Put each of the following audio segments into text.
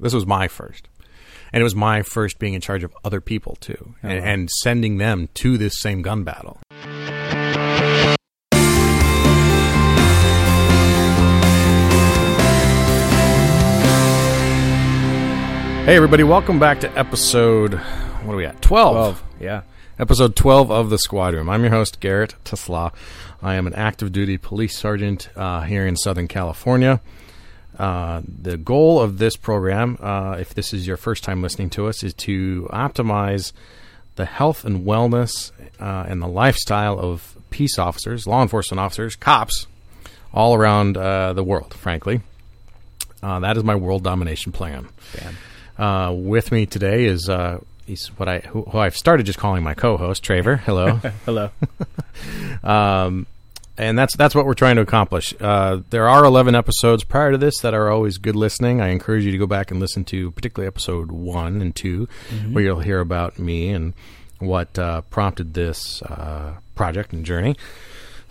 This was my first. And it was my first being in charge of other people too, and, and sending them to this same gun battle. Hey, everybody, welcome back to episode, what are we at? 12. Twelve. Yeah. Episode 12 of The Squad Room. I'm your host, Garrett Tesla. I am an active duty police sergeant uh, here in Southern California. Uh, the goal of this program, uh, if this is your first time listening to us, is to optimize the health and wellness uh, and the lifestyle of peace officers, law enforcement officers, cops, all around uh, the world, frankly. Uh, that is my world domination plan. Uh, with me today is uh, he's what I who, who I've started just calling my co-host, Traver. Hello. Hello. um, and that's that's what we're trying to accomplish. Uh, there are 11 episodes prior to this that are always good listening. I encourage you to go back and listen to particularly episode one and 2 where you'll hear about me and what uh, prompted this uh, project and journey.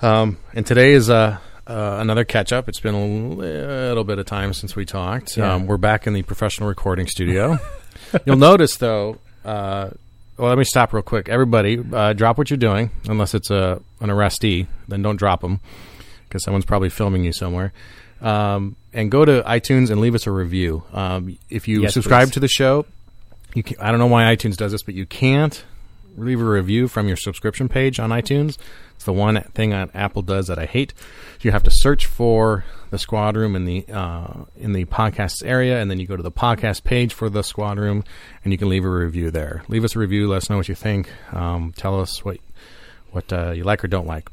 Um, and today is uh, uh, another catch up. It's been a little bit of time since we talked. Yeah. Um, we're back in the professional recording studio. You'll notice though. Well, let me stop real quick. Everybody, uh, drop what you're doing, unless it's a an arrestee. Then don't drop them because someone's probably filming you somewhere. Um, and go to iTunes and leave us a review. Um, if you Yes, subscribe please. to the show, you can, I don't know why iTunes does this, but you can't leave a review from your subscription page on iTunes. It's the one thing on Apple does that I hate. You have to search for the Squad Room in the uh, in the podcasts area, and then you go to the podcast page for the Squad Room, and you can leave a review there. Leave us a review. Let us know what you think. Um, tell us what what uh, you like or don't like.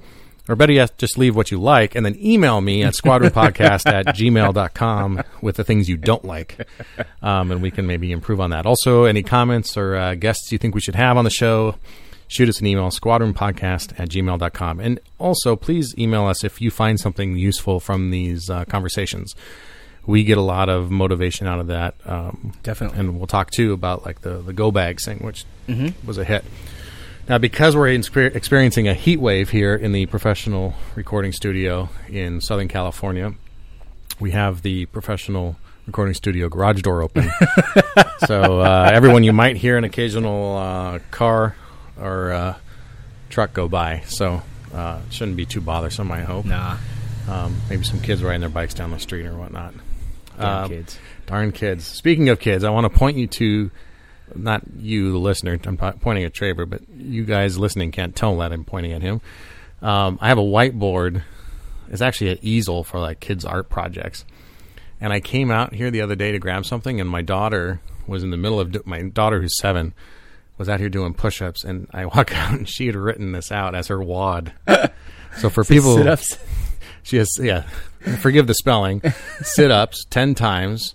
Or better yet, just leave what you like and then email me at squadroompodcast at gmail.com with the things you don't like. Um, and we can maybe improve on that. Also, any comments or uh, guests you think we should have on the show, shoot us an email, squadroompodcast at gmail.com. And also, please email us if you find something useful from these uh, conversations. We get a lot of motivation out of that. Um, Definitely. and we'll talk too about like the, the go bag thing, which was a hit. Now, because we're inspe- experiencing a heat wave here in the professional recording studio in Southern California, we have the professional recording studio garage door open. so, uh, everyone, you might hear an occasional uh, car or uh, truck go by. So, uh, it shouldn't be too bothersome, I hope. Nah. Um, maybe some kids riding their bikes down the street or whatnot. Damn Um, kids. Darn kids. Speaking of kids, I want to point you to not you, the listener. I'm pointing at Traver, but you guys listening can't tell that I'm pointing at him. Um, I have a whiteboard. It's actually an easel for like kids' art projects. And I came out here the other day to grab something, and my daughter was in the middle of do- my daughter, who's seven, was out here doing push-ups, and I walk out and she had written this out as her WOD. so for people, Sit-ups. she has, yeah, forgive the spelling, sit ups 10 times.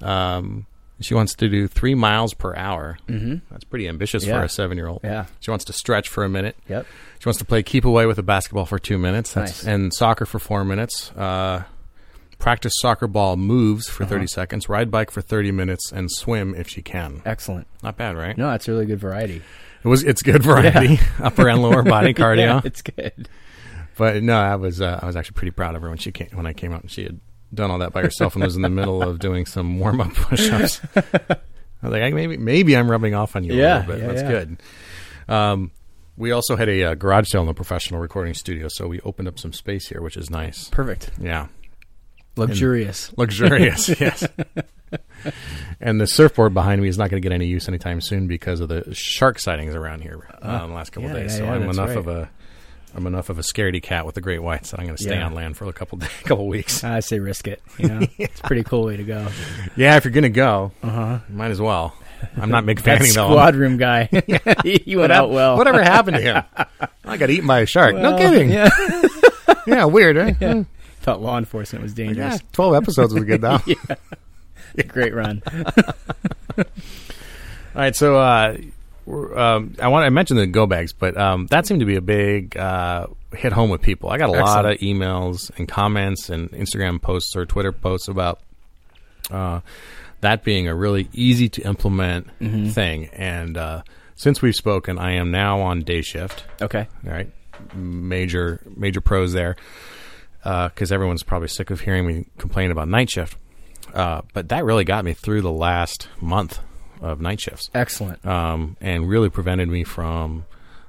Um, she wants to do three miles per hour. Mm-hmm. That's pretty ambitious for a seven year old. Yeah. She wants to stretch for a minute. Yep. She wants to play keep away with a basketball for two minutes. That's, Nice. And soccer for four minutes. Uh, practice soccer ball moves for Uh-huh. 30 seconds. Ride bike for 30 minutes. And swim if she can. Excellent. Not bad, right? No, it's really good variety. It was. It's good variety, upper and lower body cardio. Yeah, it's good. But no, I was uh, I was actually pretty proud of her when she came when I came out and she had done all that by herself and was in the middle of doing some warm up push ups. I was like, I, maybe maybe I'm rubbing off on you a Yeah, little bit. yeah, That's yeah. good. Um, we also had a uh, garage sale in the professional recording studio, so we opened up some space here, which is nice. Perfect. Yeah, Luxurious. luxurious. yes. And the surfboard behind me is not going to get any use anytime soon because of the shark sightings around here uh, in the last couple yeah, of days. yeah, so yeah, I'm enough right. of a I'm enough of a scaredy cat with the great whites that I'm going to stay on land for a couple days, couple weeks. I say risk it. You know, it's a pretty cool way to go. yeah, if you're going to go, Uh huh. might as well. I'm not big fanning though. squad room guy. he went out well. Whatever happened to him? I got eaten by a shark. no kidding. Yeah, Yeah. weird, right? Thought law enforcement was Yeah, dangerous. twelve episodes was good though. Great run. All right, so uh, um, I want I mentioned the go bags, but um, that seemed to be a big uh, hit home with people. I got a lot of emails and comments and Instagram posts or Twitter posts about uh, that being a really easy to implement thing. And uh, since we've spoken, I am now on day shift. Okay. All right, major major pros there because everyone's probably sick of hearing me complain about night shift. Uh, but that really got me through the last month of night shifts, Excellent. um, and really prevented me from,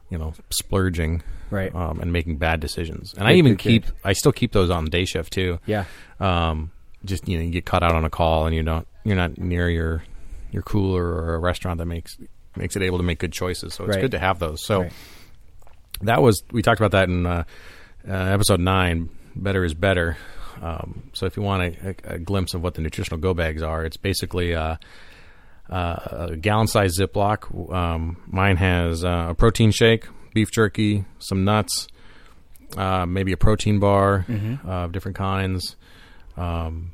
you know, splurging Right. um, and making bad decisions. And I even good, keep, good. I still keep those on day shift too. yeah. Um, just you know, you get caught out on a call and you don't, you're not near your your cooler or a restaurant that makes makes it able to make good choices. So it's Right. good to have those. So Right. that was we talked about that in uh, uh, episode nine. Better is better. Um, so if you want a, a, a glimpse of what the nutritional go bags are, it's basically uh, uh, a gallon size Ziploc. Um, mine has uh, a protein shake, beef jerky, some nuts, uh, maybe a protein bar Mm-hmm. uh, of different kinds, um,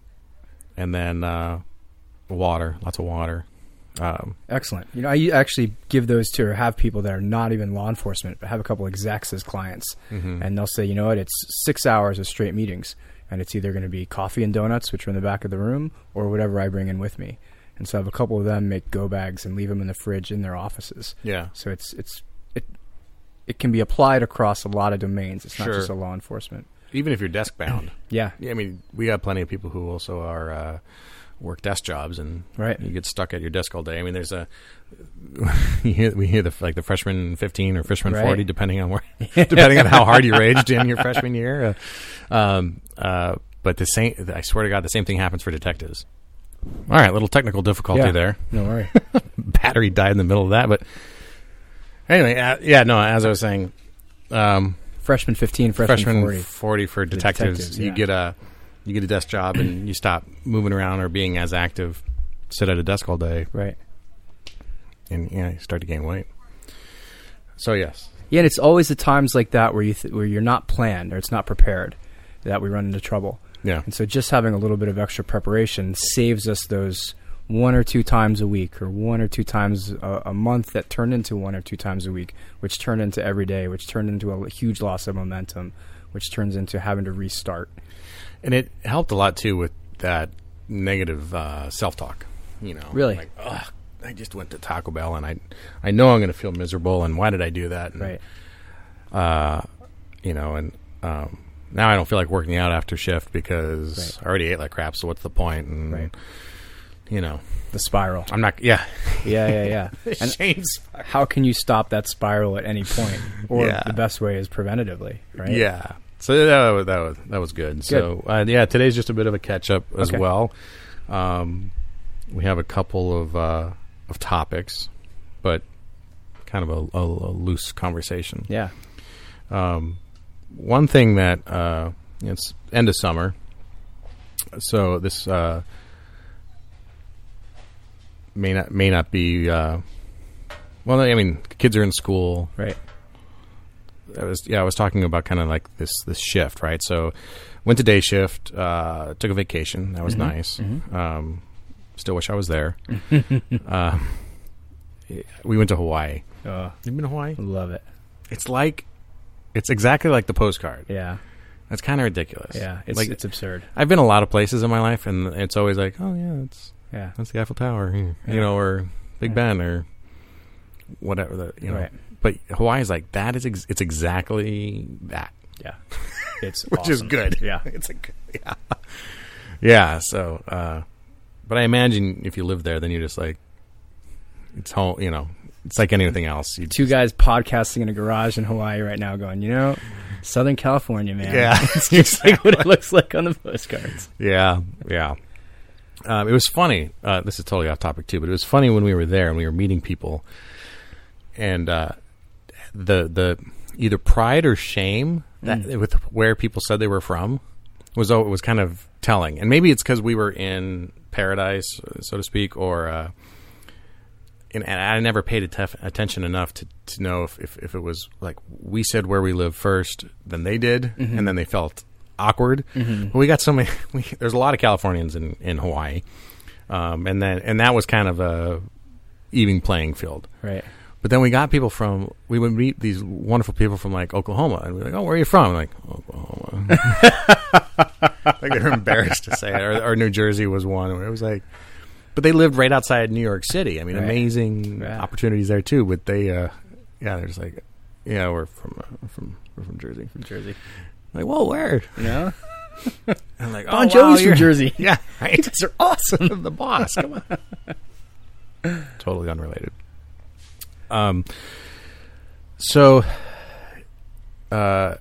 and then uh, water, lots of water. Um, Excellent. You know, I actually give those to or have people that are not even law enforcement, but have a couple execs as clients, and they'll say, you know what, it's six hours of straight meetings, and it's either going to be coffee and donuts, which are in the back of the room, or whatever I bring in with me. And so I have a couple of them make go bags and leave them in the fridge in their offices. yeah, So it's it's it it can be applied across a lot of domains. It's not Sure. just a law enforcement. even if you're desk bound. Yeah. Yeah, I mean, we got plenty of people who also are uh, work desk jobs, and Right. you get stuck at your desk all day. I mean, there's a you hear, we hear the like the freshman 15 or freshman Right. 40, depending on where, depending on how hard you raged in your freshman year. Uh, um, uh, but the same, I swear to God, the same thing happens for detectives. All right, little technical difficulty Yeah. there. No worry. Battery died in the middle of that, but anyway, uh, yeah, no. As I was saying, um, freshman fifteen, freshman, freshman 40. 40 for detectives, detectives, you get a you get a desk job and you stop moving around or being as active sit at a desk all day Right. and you, know, you start to gain weight so yes Yeah, and it's always the times like that where you th- where you're not planned or it's not prepared that we run into trouble. yeah And so just having a little bit of extra preparation saves us those one or two times a week or one or two times a, a month that turned into one or two times a week, which turned into every day, which turned into a huge loss of momentum, which turns into having to restart. And it helped a lot too with that negative uh, self-talk you know Really? like Ugh, i just went to Taco Bell and i i know i'm going to feel miserable and why did i do that and, Right. uh you know and um now i don't feel like working out after shift because Right. i already ate like crap so what's the point? and Right. you know The spiral. i'm not yeah Yeah, yeah, yeah. and Shane's how can you stop that spiral at any point? Or Yeah. the best way is preventatively, right? Yeah. So that was, that was that was good. So uh, yeah, today's just a bit of a catch up as Okay. well. Um, we have a couple of uh, of topics, but kind of a, a, a loose conversation. Yeah. Um, one thing that uh, it's end of summer, so this uh, may not may not be. Uh, well, I mean, kids are in school. Right. I was yeah, I was talking about kind of like this this shift, right? So went to day shift, uh, took a vacation. That was nice. Um, still wish I was there. uh, we went to Hawaii. Uh, You've been to Hawaii? love it. It's like it's exactly like the postcard. Yeah. That's kind of ridiculous. Yeah. It's like it's absurd. I've been a lot of places in my life, and it's always like, oh yeah, it's Yeah. that's the Eiffel Tower, you Yeah. know, or Big Yeah. Ben, or whatever. The, you know, Right. But Hawaii is like that. Is ex- it's exactly that. Yeah. It's which is good. Yeah. it's a good, yeah, yeah. So, uh, but I imagine if you live there, then you're just like, it's home. You know, it's like anything else. You Two guys podcasting in a garage in Hawaii right now going, you know, Southern California, man. yeah, it's just like what it looks like on the postcards. yeah, yeah. Um, it was funny. Uh, this is totally off topic too, but it was funny when we were there and we were meeting people, and uh, the the either pride or shame that Mm. with where people said they were from was oh, it was kind of telling, and maybe it's because we were in paradise, so to speak, or uh, and, and I never paid attention enough to, to know if, if, if it was like we said where we live first, then they did, and then they felt awkward. But we got so many. We, there's a lot of Californians in in Hawaii, um, and then and that was kind of a even playing field. Right. But then we got people from we would meet these wonderful people from like Oklahoma, and we're like, "Oh, where are you from?" I'm like Oklahoma. like they were embarrassed to say it. Or, or New Jersey was one. Where it was like, but they lived right outside New York City. I mean, Right. amazing Yeah. opportunities there too. But they, uh, yeah, they're just like, yeah, we're from uh, from we're from Jersey. From Jersey. Like, well, where? You know? I'm like, Bon oh, wow, Jovi's from you're- Jersey. Yeah, right. These are awesome. the boss. Come on. totally unrelated. Um. So, uh,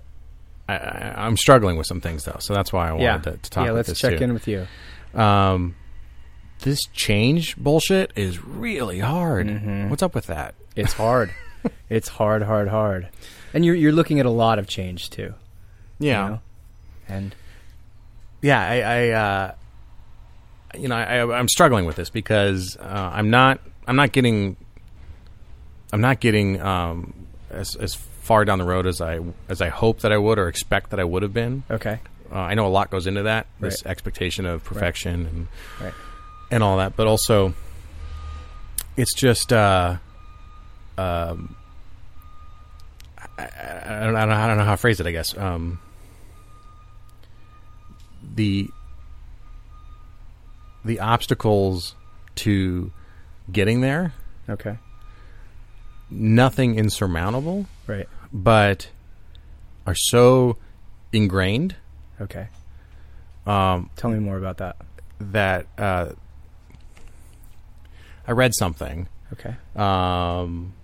I, I, I'm struggling with some things though, so that's why I wanted yeah, to, to talk. yeah. Let's this check too. in with you. Um, this change bullshit is really hard. Mm-hmm. What's up with that? It's hard. it's hard, hard, hard. And you're you're looking at a lot of change too. you Yeah, know? And yeah. I, I uh, you know, I, I'm struggling with this because uh, I'm not, I'm not getting, I'm not getting um, as as far down the road as I as I hope that I would or expect that I would have been. okay, Uh, I know a lot goes into that, this Right. expectation of perfection and right. and all that, but also it's just uh, um, I, I, I, don't, I don't I don't know how to phrase it. I guess um, the the obstacles to getting there, Okay. Nothing insurmountable, Right. but are so ingrained Okay. um, Tell me more about that. that uh, I read something. Okay. Um,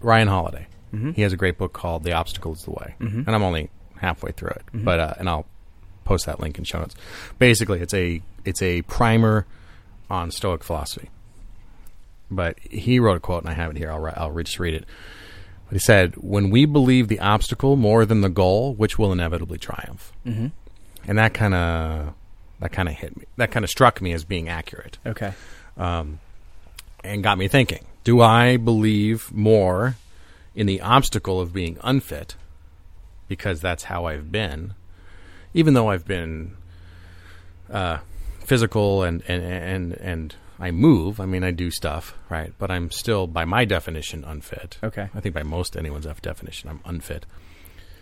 Ryan Holiday. Mhm. He has a great book called "The Obstacle Is the Way," Mhm. and I'm only halfway through it. Mhm. But uh, and I'll post that link in show notes. Basically, it's a it's a primer on Stoic philosophy. But he wrote a quote, and I have it here. I'll I'll re- just read it. But he said, "When we believe the obstacle more than the goal, which will inevitably triumph." Mm-hmm. and that kind of that kind of hit me. That kind of struck me as being accurate, Okay. um, and got me thinking: Do I believe more in the obstacle of being unfit because that's how I've been, even though I've been uh, physical and and and and I move. I mean, I do stuff, right? But I'm still, by my definition, unfit. Okay. I think by most anyone's definition, I'm unfit.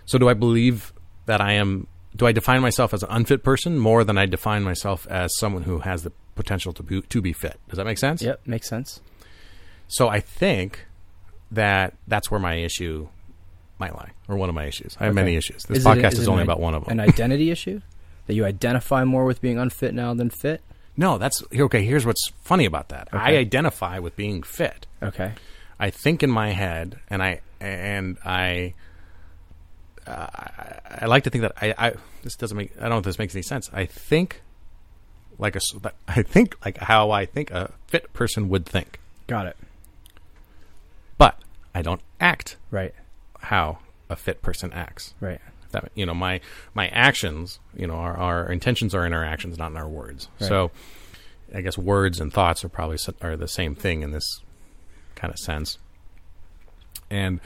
So do I believe that I am? Do I define myself as an unfit person more than I define myself as someone who has the potential to be, to be fit? Does that make sense? Yep. Makes sense. So I think that that's where my issue might lie, or one of my issues. I have Okay. many issues. This Is podcast is is, it only about one of them. An identity issue that you identify more with being unfit now than fit. No, that's okay. Here's what's funny about that. I identify with being fit. Okay. I think in my head, and I and I, uh, I, I like to think that I, I. This doesn't make. I don't know if this makes any sense. I think like a. I think like how I think a fit person would think, Got it. but I don't act Right. how a fit person acts. Right. That you know, my my actions, you know, our, our intentions are in our actions, not in our words. Right. So, I guess words and thoughts are probably are the same thing in this kind of sense. And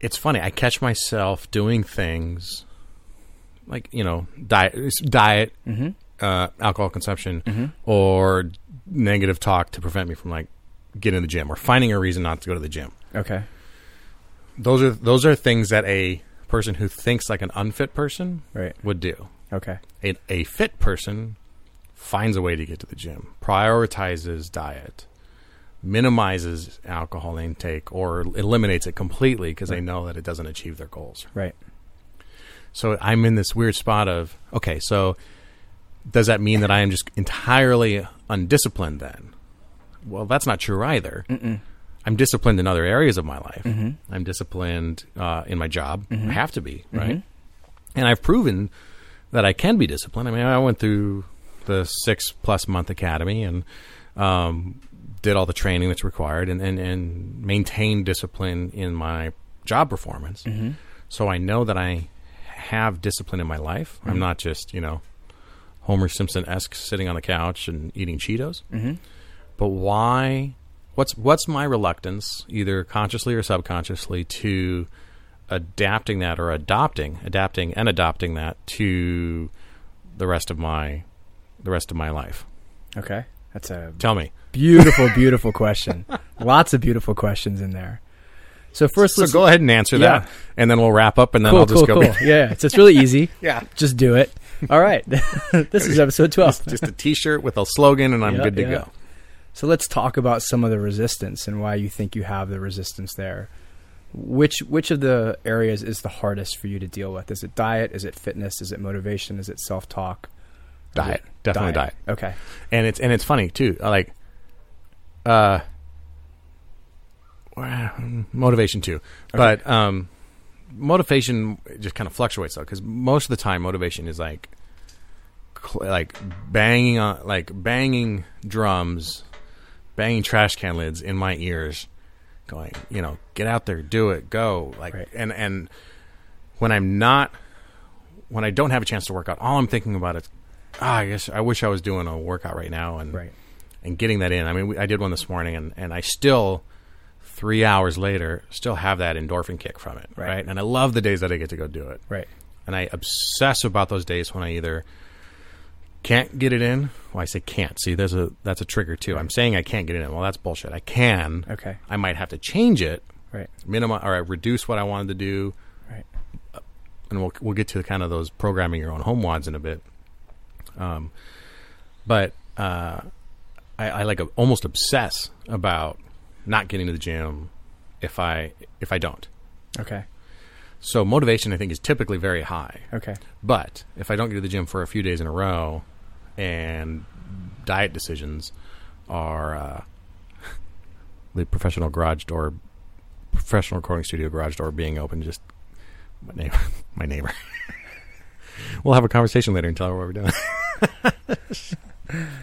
it's funny. I catch myself doing things like you know diet, diet, Mm-hmm. uh, alcohol consumption, Mhm. or negative talk to prevent me from like getting to the gym or finding a reason not to go to the gym Okay. those are those are things that a person who thinks like an unfit person Right. would do. Okay. A, a fit person finds a way to get to the gym, prioritizes diet, minimizes alcohol intake, or eliminates it completely because they know that it doesn't achieve their goals. Right. So I'm in this weird spot of okay, so does that mean that I am just entirely undisciplined then? Well, that's not true either. Mm-mm. I'm disciplined in other areas of my life. Mhm. I'm disciplined uh, in my job. Mhm. I have to be, right? Mhm. And I've proven that I can be disciplined. I mean, I went through the six plus month academy and um, did all the training that's required and, and, and maintained discipline in my job performance. Mhm. So I know that I have discipline in my life. I'm Mhm. not just, you know, Homer Simpson esque sitting on the couch and eating Cheetos. But why? What's what's my reluctance, either consciously or subconsciously, to adapting that or adopting, adapting and adopting that to the rest of my the rest of my life? Okay. That's a Tell me. beautiful, beautiful question. Lots of beautiful questions in there. So first, So let's go ahead and answer Yeah. that, and then we'll wrap up, and then cool, I'll just cool, go. cool. Yeah, it's, it's really easy. Yeah, Just do it. All right. this is episode twelve. just a T-shirt with a slogan, and I'm Yeah, good to yeah. go. So let's talk about some of the resistance and why you think you have the resistance there. Which which of the areas is the hardest for you to deal with? Is it diet? Is it fitness? Is it motivation? Is it self talk? Diet, definitely diet. Okay. and it's and it's funny too. Like, uh, motivation too, but um, motivation just kind of fluctuates though, because most of the time motivation is like, cl- like banging on, like banging drums, banging trash can lids in my ears, going, you know, get out there, do it, go, like, Right. and and when I'm not, when I don't have a chance to work out, all I'm thinking about is, ah, I guess I wish I was doing a workout right now, and Right. and getting that in. I mean, I did one this morning, and, and I still, three hours later, still have that endorphin kick from it, Right. right. And I love the days that I get to go do it, Right. and I obsess about those days when I either can't get it in. Well, I say can't. See, there's a that's a trigger too. I'm saying I can't get it in. Well, that's bullshit. I can. Okay. I might have to change it, Right. minimize or reduce what I wanted to do, Right. and we'll we'll get to kind of those programming your own home WODs in a bit. Um, but uh, I, I like almost obsess about not getting to the gym if I if I don't. Okay. So motivation, I think, is typically very high. Okay. But if I don't get to the gym for a few days in a row, and diet decisions are uh, the professional garage door, professional recording studio garage door being open, just my neighbor, my neighbor. we'll have a conversation later and tell her what we're doing.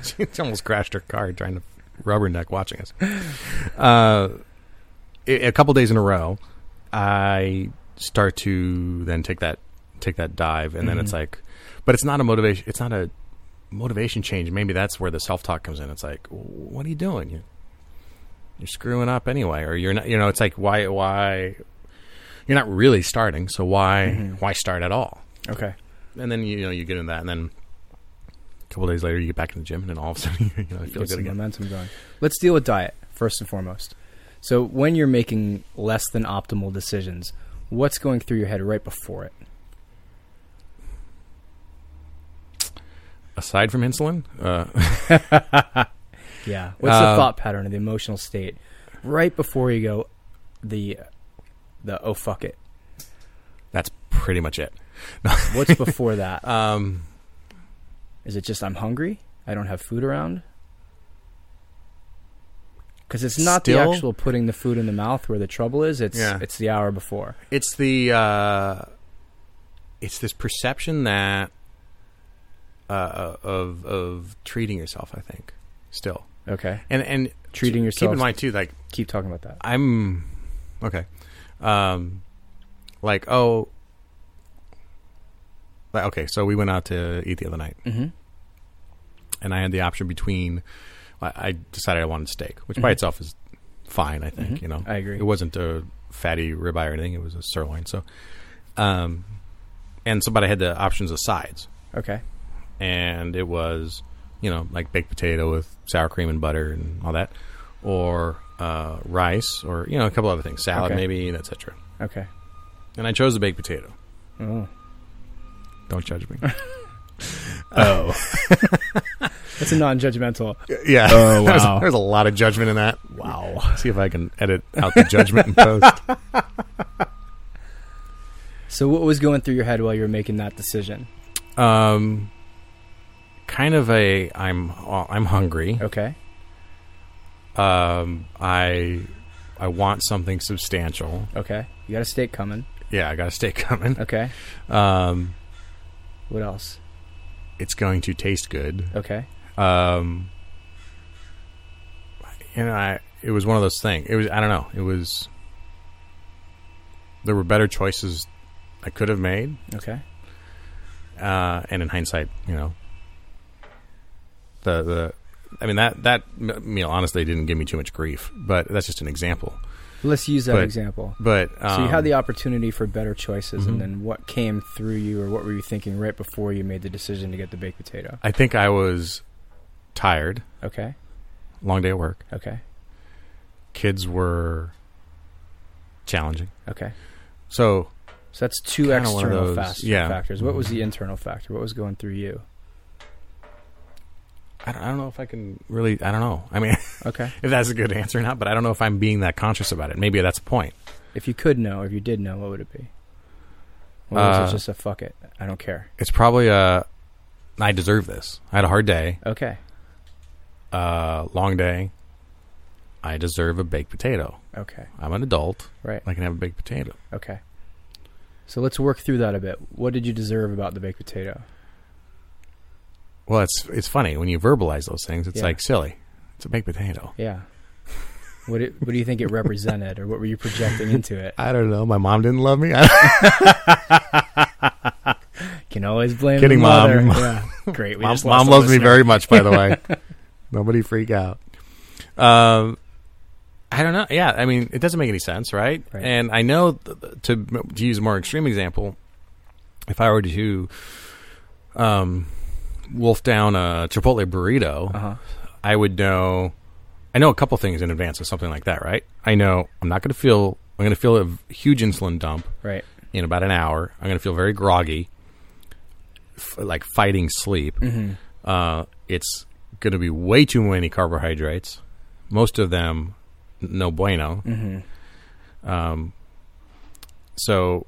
she almost crashed her car trying to rubberneck watching us. Uh, a a couple days in a row, I start to then take that take that dive, and then it's like, but it's not a motivation. It's not a motivation change. Maybe that's where the self talk comes in. It's like, what are you doing? You you're screwing up anyway, or you're not. You know, it's like why why you're not really starting. So why mm-hmm. why start at all? Okay. And then you know you get in that, and then a couple days later you get back in the gym, and then all of a sudden you know, you feel good again. momentum going. Let's deal with diet first and foremost. So when you're making less than optimal decisions, what's going through your head right before it? Aside from insulin, uh, Yeah. What's the Uh, thought pattern or the emotional state right before you go the the oh fuck it? that's pretty much it. What's before that? Um, Is it just I'm hungry? I don't have food around? Because it's not the actual putting the food in the mouth where the trouble is. It's Yeah. it's the hour before. it's the uh, it's this perception that uh, of of treating yourself. I think still, Okay. and and Treating yourself. keep in mind too, like Keep talking about that. I'm okay. Um, like oh, like, okay. So we went out to eat the other night, Mm-hmm. and I had the option between. I, I decided I wanted steak, which by Mhm. itself is fine. I think Mhm. you know. I agree. It wasn't a fatty ribeye or anything. It was a sirloin. So, um, and so, but I had the options of sides, Okay. And it was, you know, like baked potato with sour cream and butter and all that, or uh, rice, or you know, a couple other things, salad Okay. maybe, etc. Okay. And I chose the baked potato. Oh. Don't judge me. Oh. That's a non-judgmental. yeah. Oh, there's, wow. there's a lot of judgment in that. Wow. See if I can edit out the judgment in post. So what was going through your head while you were making that decision? Um, kind of a I'm I'm hungry. Okay. Um, I I want something substantial. Okay. You got a steak coming. Yeah, I got a steak coming. Okay. Um, What else? it's going to taste good. Okay. Um, you know, I it was one of those things. It was I don't know. It was there were better choices I could have made, Okay. uh, and in hindsight, you know, the the I mean that that meal honestly didn't give me too much grief, but that's just an example. Let's use that But, example. But um, So you had the opportunity for better choices, Mhm. and then what came through you, or what were you thinking right before you made the decision to get the baked potato? I think I was tired. Okay. Long day at work. Okay. Kids were challenging. Okay. So So that's two Kinda one of external those- yeah. factors. What was the internal factor? What was going through you? I don't, I don't know if I can really. I don't know. I mean, Okay. if that's a good answer or not, but I don't know if I'm being that conscious about it. Maybe that's the point. If you could know, if you did know, what would it be? Or was Uh, it just a fuck it? I don't care. It's probably a. I deserve this. I had a hard day, Okay. uh, long day. I deserve a baked potato. Okay. I'm an adult. Right. I can have a baked potato. Okay. So let's work through that a bit. What did you deserve about the baked potato? Well, it's it's funny when you verbalize those things. It's Yeah. like silly. It's a baked potato. Yeah. What it, what do you think it represented, or what were you projecting into it? I don't know. My mom didn't love me. I, Can always blame Kidding. Mom. Yeah. Great. We mom mom loves me very much, by the way. Nobody freak out. Um, I don't know. Yeah, I mean, it doesn't make any sense, right? Right. And I know th- to to use a more extreme example, if I were to um, wolf down a Chipotle burrito, Uh-huh. I would know. I know a couple things in advance of something like that, right? I know I'm not going to feel. I'm going to feel a huge insulin dump Right. in about an hour. I'm going to feel very groggy, f- like fighting sleep. Mm-hmm. Uh, it's going to be way too many carbohydrates. Most of them, no bueno. Mm-hmm. Um, so,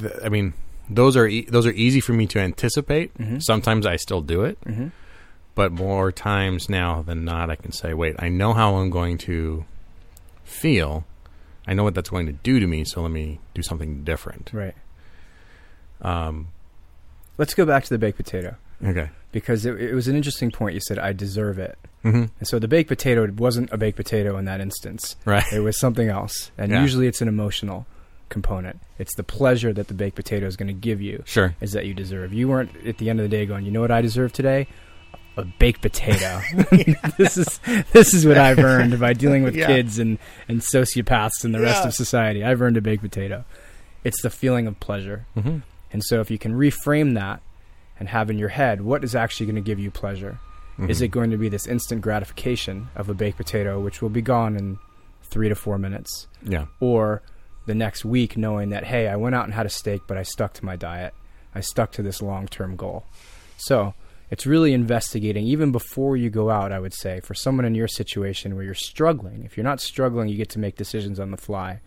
th- I mean, those are e- those are easy for me to anticipate. Mhm. Sometimes I still do it, Mm-hmm. but more times now than not, I can say, "Wait, I know how I'm going to feel. I know what that's going to do to me. So let me do something different." Right. Um, Let's go back to the baked potato okay. because it, it was an interesting point. You said I deserve it, hmm and so the baked potato wasn't a baked potato in that instance. Right. It was something else, and Yeah. usually it's an emotional component. It's the pleasure that the baked potato is going to give you Sure. is that you deserve. You weren't at the end of the day going, you know what I deserve today? A baked potato. this is this is what I've earned by dealing with Yeah. kids and, and sociopaths and the rest of society. I've earned a baked potato. It's the feeling of pleasure. hmm And so if you can reframe that and have in your head what is actually going to give you pleasure. Is it going to be this instant gratification of a baked potato, which will be gone in three to four minutes? Yeah. or the next week knowing that hey i went out and had a steak but i stuck to my diet i stuck to this long-term goal so it's really investigating even before you go out i would say for someone in your situation where you're struggling if you're not struggling you get to make decisions on the fly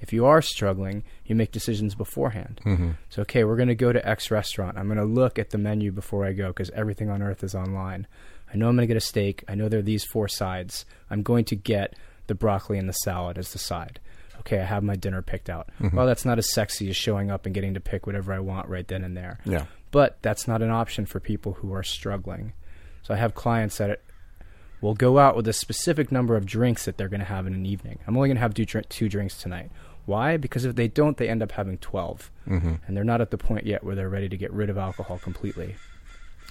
if you are struggling you make decisions beforehand hmm so, okay, we're going to go to X restaurant. I'm going to look at the menu before I go because everything on earth is online. I know I'm going to get a steak. I know there are these four sides. I'm going to get the broccoli and the salad as the side. Okay, I have my dinner picked out. Mhm. Well, that's not as sexy as showing up and getting to pick whatever I want right then and there. Yeah. But that's not an option for people who are struggling. So I have clients that will go out with a specific number of drinks that they're going to have in an evening. I'm only going to have two, drink, two drinks tonight. Why? Because if they don't, they end up having 12 hmm and they're not at the point yet where they're ready to get rid of alcohol completely.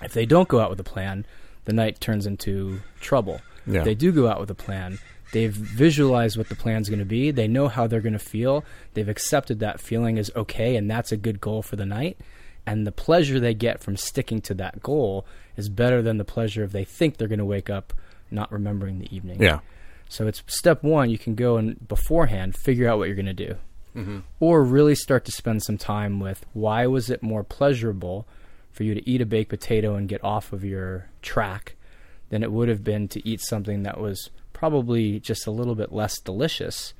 If they don't go out with a plan, the night turns into trouble. Yeah. If they do go out with a plan, they've visualized what the plan's going to be, they know how they're going to feel, they've accepted that feeling is okay, and that's a good goal for the night. And the pleasure they get from sticking to that goal is better than the pleasure if they think they're going to wake up not remembering the evening. yeah. So it's step one, you can go and beforehand figure out what you're going to do mm-hmm. or really start to spend some time with why was it more pleasurable for you to eat a baked potato and get off of your track than it would have been to eat something that was probably just a little bit less delicious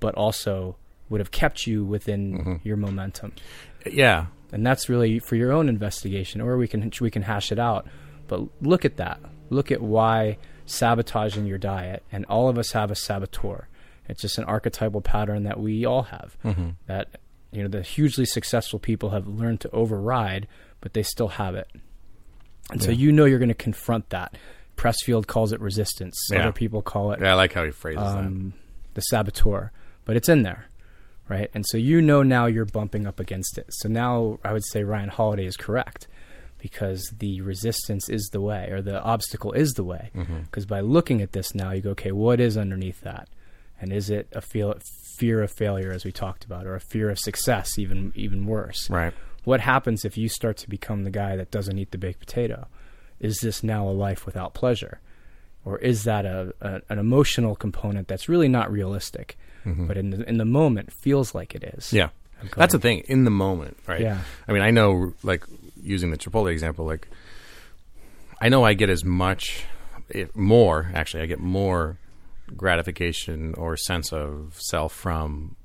but also would have kept you within Mhm. your momentum. Yeah. and that's really for your own investigation or we can we can hash it out. But look at that. Look at why sabotaging your diet and all of us have a saboteur. It's just an archetypal pattern that we all have hmm that you know the hugely successful people have learned to override but they still have it. And so you know you're going to confront that Pressfield calls it resistance Yeah. other people call it Yeah, I like how he phrases um, the saboteur, but it's in there, right? And so you know now you're bumping up against it. So now I would say Ryan Holiday is correct because the resistance is the way, or the obstacle is the way. that. Because by looking at this now, you go, okay, what is underneath that? And is it a feel, fear of failure, as we talked about, or a fear of success, even even worse? Right. What happens if you start to become the guy that doesn't eat the baked potato? Is this now a life without pleasure? Or is that a, a an emotional component that's really not realistic, Mhm. but in the in the moment feels like it is? Yeah. That's the thing in the moment, right? Yeah. I mean, I know, like using the Chipotle example, like I know I get as much, if more actually, I get more gratification or sense of self from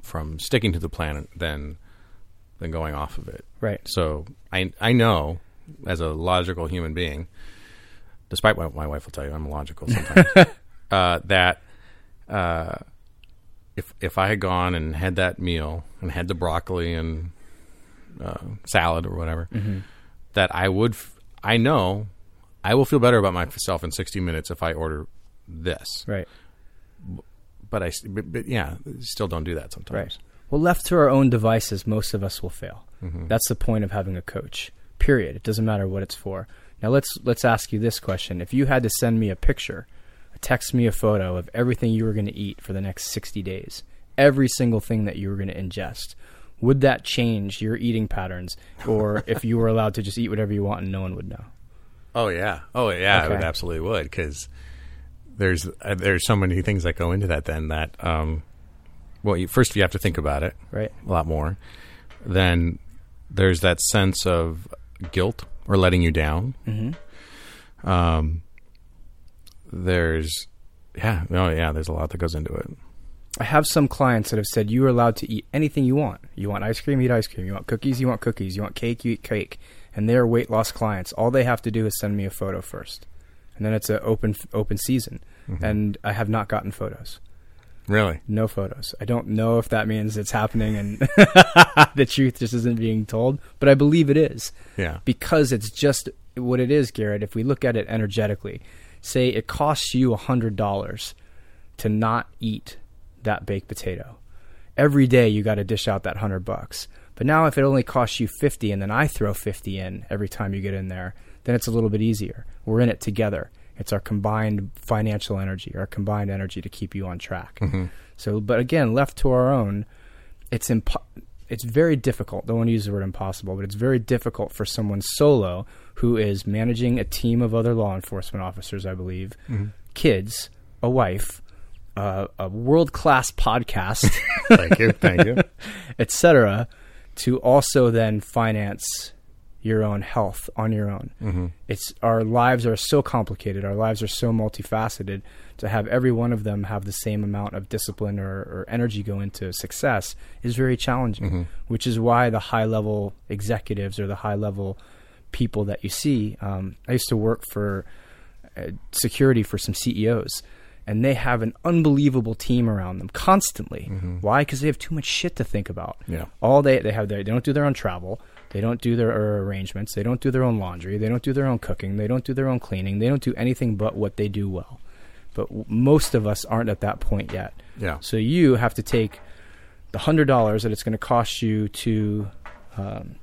from sticking to the plan than than going off of it. Right. So I I know as a logical human being, despite what my wife will tell you, I'm logical sometimes. uh, that uh, if if I had gone and had that meal and had the broccoli and uh, salad or whatever, that I would. F- I know I will feel better about myself in 60 minutes if I order this. Right. But I, but, but yeah, still don't do that sometimes. Right. Well, left to our own devices, most of us will fail. Mm-hmm. That's the point of having a coach. Period. It doesn't matter what it's for. Now let's let's ask you this question: If you had to send me a picture, text me a photo of everything you were going to eat for the next sixty days, every single thing that you were going to ingest, would that change your eating patterns, or if you were allowed to just eat whatever you want and no one would know? Oh yeah. Oh yeah. Okay. It absolutely would because there's uh, there's so many things that go into that. Then that um, well, you, first you have to think about it Right. a lot more. Then there's that sense of guilt or letting you down. Mm-hmm. Um, there's yeah, oh yeah, there's a lot that goes into it. I have some clients that have said you're allowed to eat anything you want. You want ice cream, eat ice cream. You want cookies, you want cookies. You want cake, you eat cake. And they're weight loss clients. All they have to do is send me a photo first, and then it's an open open season. And I have not gotten photos. Really? No photos. I don't know if that means it's happening and the truth just isn't being told, but I believe it is Yeah. because it's just what it is, Garrett. If we look at it energetically, say it costs you a hundred dollars to not eat that baked potato. Every day you got to dish out that hundred bucks. But now if it only costs you fifty, and then I throw fifty in every time you get in there, then it's a little bit easier. We're in it together. It's our combined financial energy, our combined energy to keep you on track. So, but again, left to our own, it's impo- it's very difficult. Don't want to use the word impossible, but it's very difficult for someone solo who is managing a team of other law enforcement officers, I believe, kids, a wife, uh, a world class podcast, Thank you. Thank you. etc., to also then finance your own health on your own. Mm-hmm. It's our lives are so complicated. Our lives are so multifaceted. To have every one of them have the same amount of discipline or, or energy go into success is very challenging. Which is why the high level executives or the high level people that you see. Um, I used to work for uh, security for some CEOs, and they have an unbelievable team around them constantly. Why? Because they have too much shit to think about. Yeah. All they they have their, they don't do their own travel. They don't do their arrangements. They don't do their own laundry. They don't do their own cooking. They don't do their own cleaning. They don't do anything but what they do well. But w- most of us aren't at that point yet. Yeah. So you have to take the hundred dollars that it's going to cost you to, um,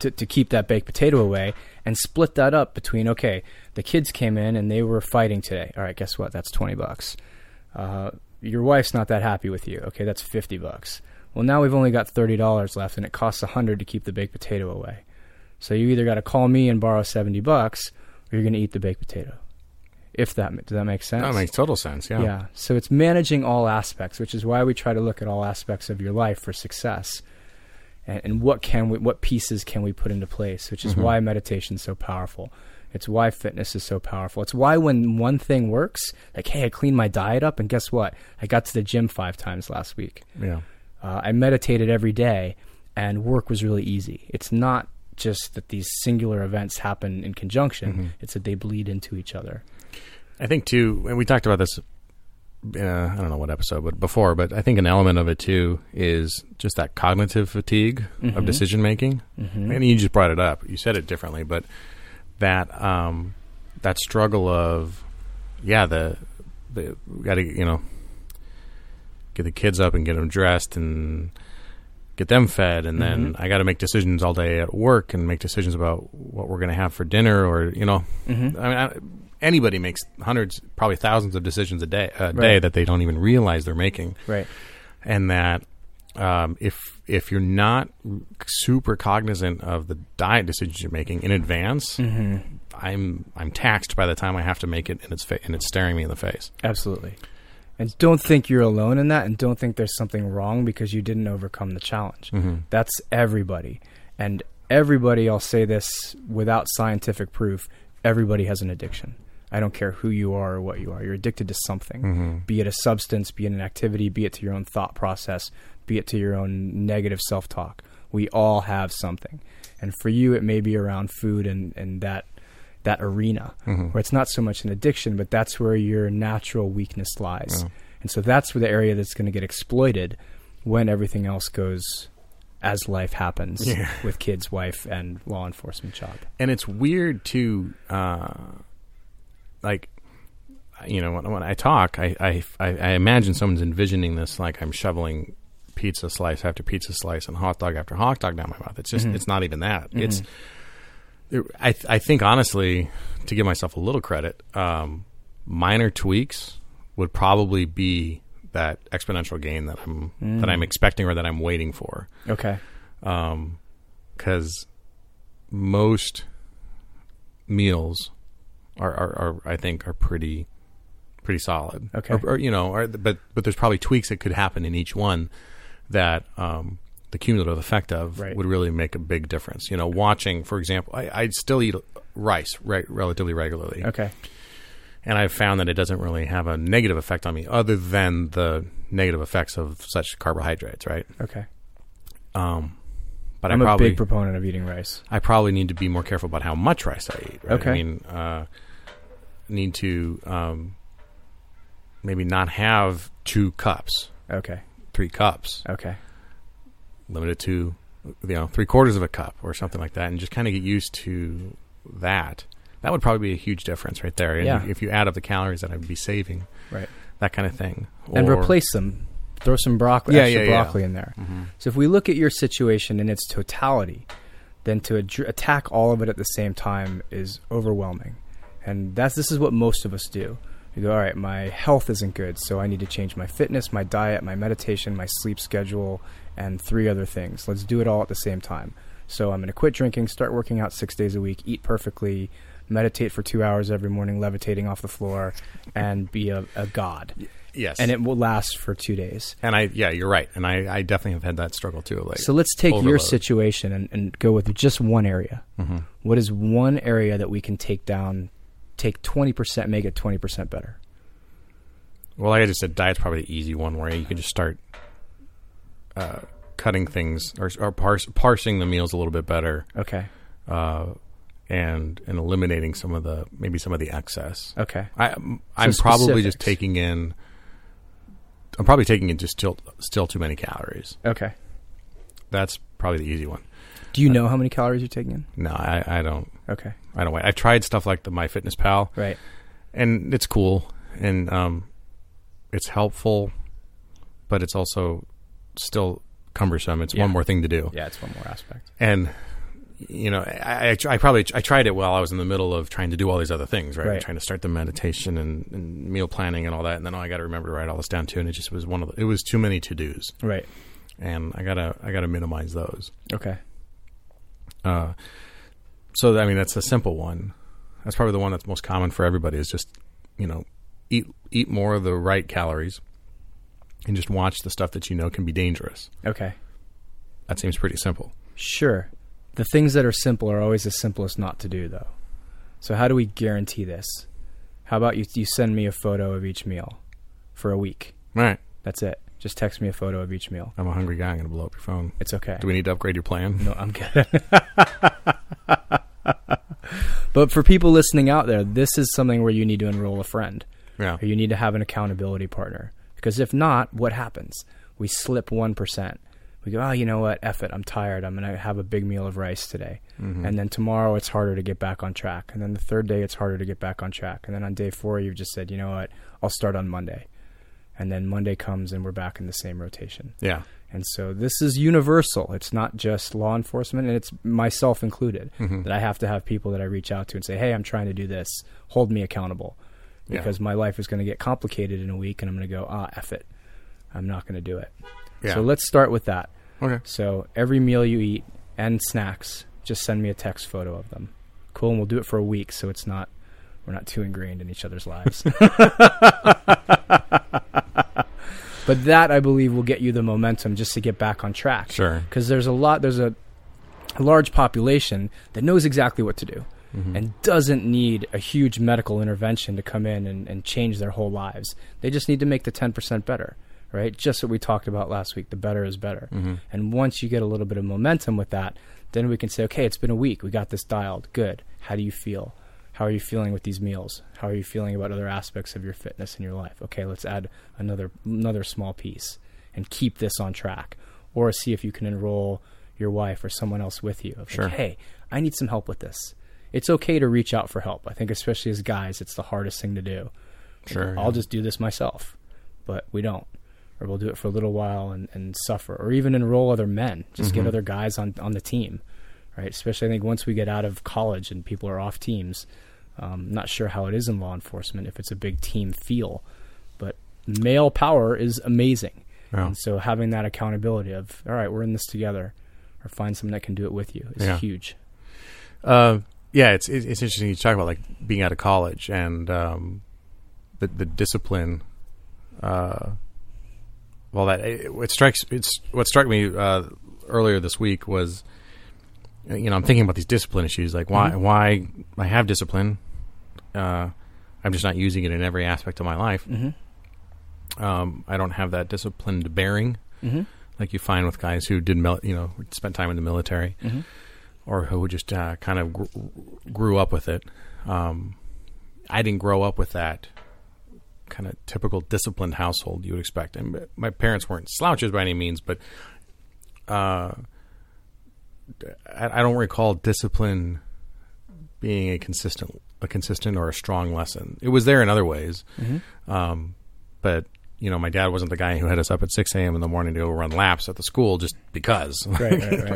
to to keep that baked potato away, and split that up between okay, the kids came in and they were fighting today. All right, guess what? That's twenty bucks. Uh, your wife's not that happy with you. Okay, that's fifty bucks. Well, now we've only got thirty dollars left, and it costs a hundred to keep the baked potato away. So you either got to call me and borrow seventy bucks, or you're going to eat the baked potato. If that does that make sense? That makes total sense. Yeah. Yeah. So it's managing all aspects, which is why we try to look at all aspects of your life for success. And, and what can we, what pieces can we put into place? Which is mm-hmm. why meditation is so powerful. It's why fitness is so powerful. It's why when one thing works, like hey, I cleaned my diet up, and guess what? I got to the gym five times last week. Yeah. Uh, I meditated every day, and work was really easy. It's not just that these singular events happen in conjunction; it's that they bleed into each other. I think too, and we talked about this. Uh, I don't know what episode, but before. But I think an element of it too is just that cognitive fatigue of decision making. And you just brought it up. You said it differently, but that um, that struggle of yeah, the the got to you know get the kids up and get them dressed and get them fed and then mm-hmm. I got to make decisions all day at work and make decisions about what we're going to have for dinner or you know. Mm-hmm. I mean I, anybody makes hundreds probably thousands of decisions a day a day that they don't even realize they're making. Right. and that um, if if you're not super cognizant of the diet decisions you're making in advance mm-hmm. I'm I'm taxed by the time I have to make it and it's fa- and it's staring me in the face. Absolutely. And don't think you're alone in that, and don't think there's something wrong because you didn't overcome the challenge. That's everybody. And everybody, I'll say this without scientific proof, everybody has an addiction. I don't care who you are or what you are. You're addicted to something, Mm-hmm. be it a substance, be it an activity, be it to your own thought process, be it to your own negative self talk. We all have something. And for you, it may be around food and, and that that arena Mm-hmm. where it's not so much an addiction, but that's where your natural weakness lies. Yeah. And so that's where the area that's going to get exploited when everything else goes as life happens Yeah. with kids, wife, and law enforcement job. and it's weird to uh, like you know when, when I talk, I, I I imagine someone's envisioning this like I'm shoveling pizza slice after pizza slice and hot dog after hot dog down my mouth. It's just it's not even that. It's there- I th- I think honestly to give myself a little credit, um, minor tweaks would probably be that exponential gain that I'm that I'm expecting or that I'm waiting for Okay. because most meals are, are, are I think are pretty pretty solid. Okay. Or, or, you know, or, but but there's probably tweaks that could happen in each one that um, the cumulative effect of Right. would really make a big difference. You know, watching, for example, I, I still eat rice re- relatively regularly, Okay. and I've found that it doesn't really have a negative effect on me, other than the negative effects of such carbohydrates, right? Okay. Um, but I'm I a probably a big proponent of eating rice. I probably need to be more careful about how much rice I eat. Right? Okay. I mean, uh, need to um, maybe not have two cups, Okay. three cups. Okay. Limit it to you know three quarters of a cup or something like that, and just kind of get used to that. That would probably be a huge difference right there. And Yeah. if, you add up the calories that I'd be saving, Right. that kind of thing, and Or- replace them. Throw some broccoli, Yeah, extra yeah, yeah. broccoli in there. Mhm. So if we look at your situation in its totality, then to ad- attack all of it at the same time is overwhelming. And that's this is what most of us do. You go, all right, my health isn't good, so I need to change my fitness, my diet, my meditation, my sleep schedule, and three other things. Let's do it all at the same time. So I'm going to quit drinking, start working out six days a week, eat perfectly, meditate for two hours every morning, levitating off the floor, and be a, a god. Yes, And it will last for two days. and I yeah, you're right, and I, I definitely have had that struggle too. Like So let's take your situation and, and go with just one area. Mhm. What is one area that we can take down, take 20%, make it 20% better? Well, like I just said, diet's probably the easy one where you can just start uh, cutting things or, or parsing the meals a little bit better, Okay. uh, and and eliminating some of the maybe some of the excess. Okay. I, I'm probably just taking in. I'm probably taking in just still still too many calories. Okay. That's probably the easy one. Do you know how many calories you're taking in? No, I, I don't. Okay. I don't. I've tried stuff like the MyFitnessPal, Right. and it's cool and um, it's helpful, but it's also still cumbersome. It's Yeah. one more thing to do, Yeah, it's one more aspect. and you know, I, I, I probably I tried it while I was in the middle of trying to do all these other things, right? Right. Trying to start the meditation and, and meal planning and all that, and then oh, I got to remember to write all this down too, and it just was one of the, it was too many to dos, Right. and I gotta I gotta minimize those. Okay. Uh, so I mean, that's a simple one. That's probably the one that's most common for everybody. Is just you know eat eat more of the right calories, and just watch the stuff that you know can be dangerous. Okay. That seems pretty simple. Sure. The things that are simple are always the simplest not to do, though. So how do we guarantee this? How about you, you send me a photo of each meal for a week? All right, That's it. Just text me a photo of each meal. I'm a hungry guy. I'm gonna blow up your phone. It's okay. Do we need to upgrade your plan? No, I'm good. but for people listening out there, this is something where you need to enroll a friend Yeah, or you need to have an accountability partner. Because if not, what happens? We slip 1%. We go, oh, you know what? Eff it. I'm tired. I'm going to have a big meal of rice today. And then tomorrow it's harder to get back on track. And then the third day it's harder to get back on track. And then on day four, you've just said, you know what? I'll start on Monday. And then Monday comes and we're back in the same rotation. yeah, And so this is universal. It's not just law enforcement, and it's myself included. Mm-hmm. That I have to have people that I reach out to and say, "Hey, I'm trying to do this. Hold me accountable," Yeah. because my life is going to get complicated in a week, and I'm going to go, "Ah, eff it. I'm not going to do it." yeah. So let's start with that. okay. So every meal you eat and snacks, just send me a text photo of them. Cool, and we'll do it for a week, so it's not we're not too ingrained in each other's lives. but that I believe will get you the momentum just to get back on track Sure. because there's a lot there's a a large population that knows exactly what to do Mm-hmm. and doesn't need a huge medical intervention to come in and, and change their whole lives. They just need to make the 10% better, right? Just what we talked about last week. The better is better. Mm-hmm. And once you get a little bit of momentum with that, then we can say, okay, it's been a week. We got this dialed. Good. How do you feel? How are you feeling with these meals? How are you feeling about other aspects of your fitness in your life? Okay, let's add another another small piece and keep this on track. Or see if you can enroll your wife or someone else with you. Sure. Like, hey, I need some help with this. It's okay to reach out for help. I think especially as guys, it's the hardest thing to do. Sure. I'll just do this myself, but we don't. Or we'll do it for a little while and, and suffer, or even enroll other men. Just get other guys on, on the team, right? Especially, I think once we get out of college and people are off teams, um, not sure how it is in law enforcement if it's a big team feel, but male power is amazing. Yeah. And so having that accountability of, all right, we're in this together, or find someone that can do it with you is Yeah. huge. Uh, yeah, it's it's interesting you talk about like being out of college and um, the the discipline. Uh, well, that it, it strikes it's what struck me uh, earlier this week was, you know, I'm thinking about these discipline issues. Like, why why I have discipline, uh, I'm just not using it in every aspect of my life. Mm-hmm. Um, I don't have that disciplined bearing Mm-hmm. like you find with guys who did mil- you know spent time in the military Mm-hmm. Or who just uh, kind of gr- grew up with it. Um, I didn't grow up with that kind of typical disciplined household you would expect. And my parents weren't slouches by any means, but uh, I, I don't recall discipline being a consistent, a consistent or a strong lesson. It was there in other ways, Mm-hmm. um, but you know, my dad wasn't the guy who had us up at six a.m. in the morning to go run laps at the school just because. Right, right,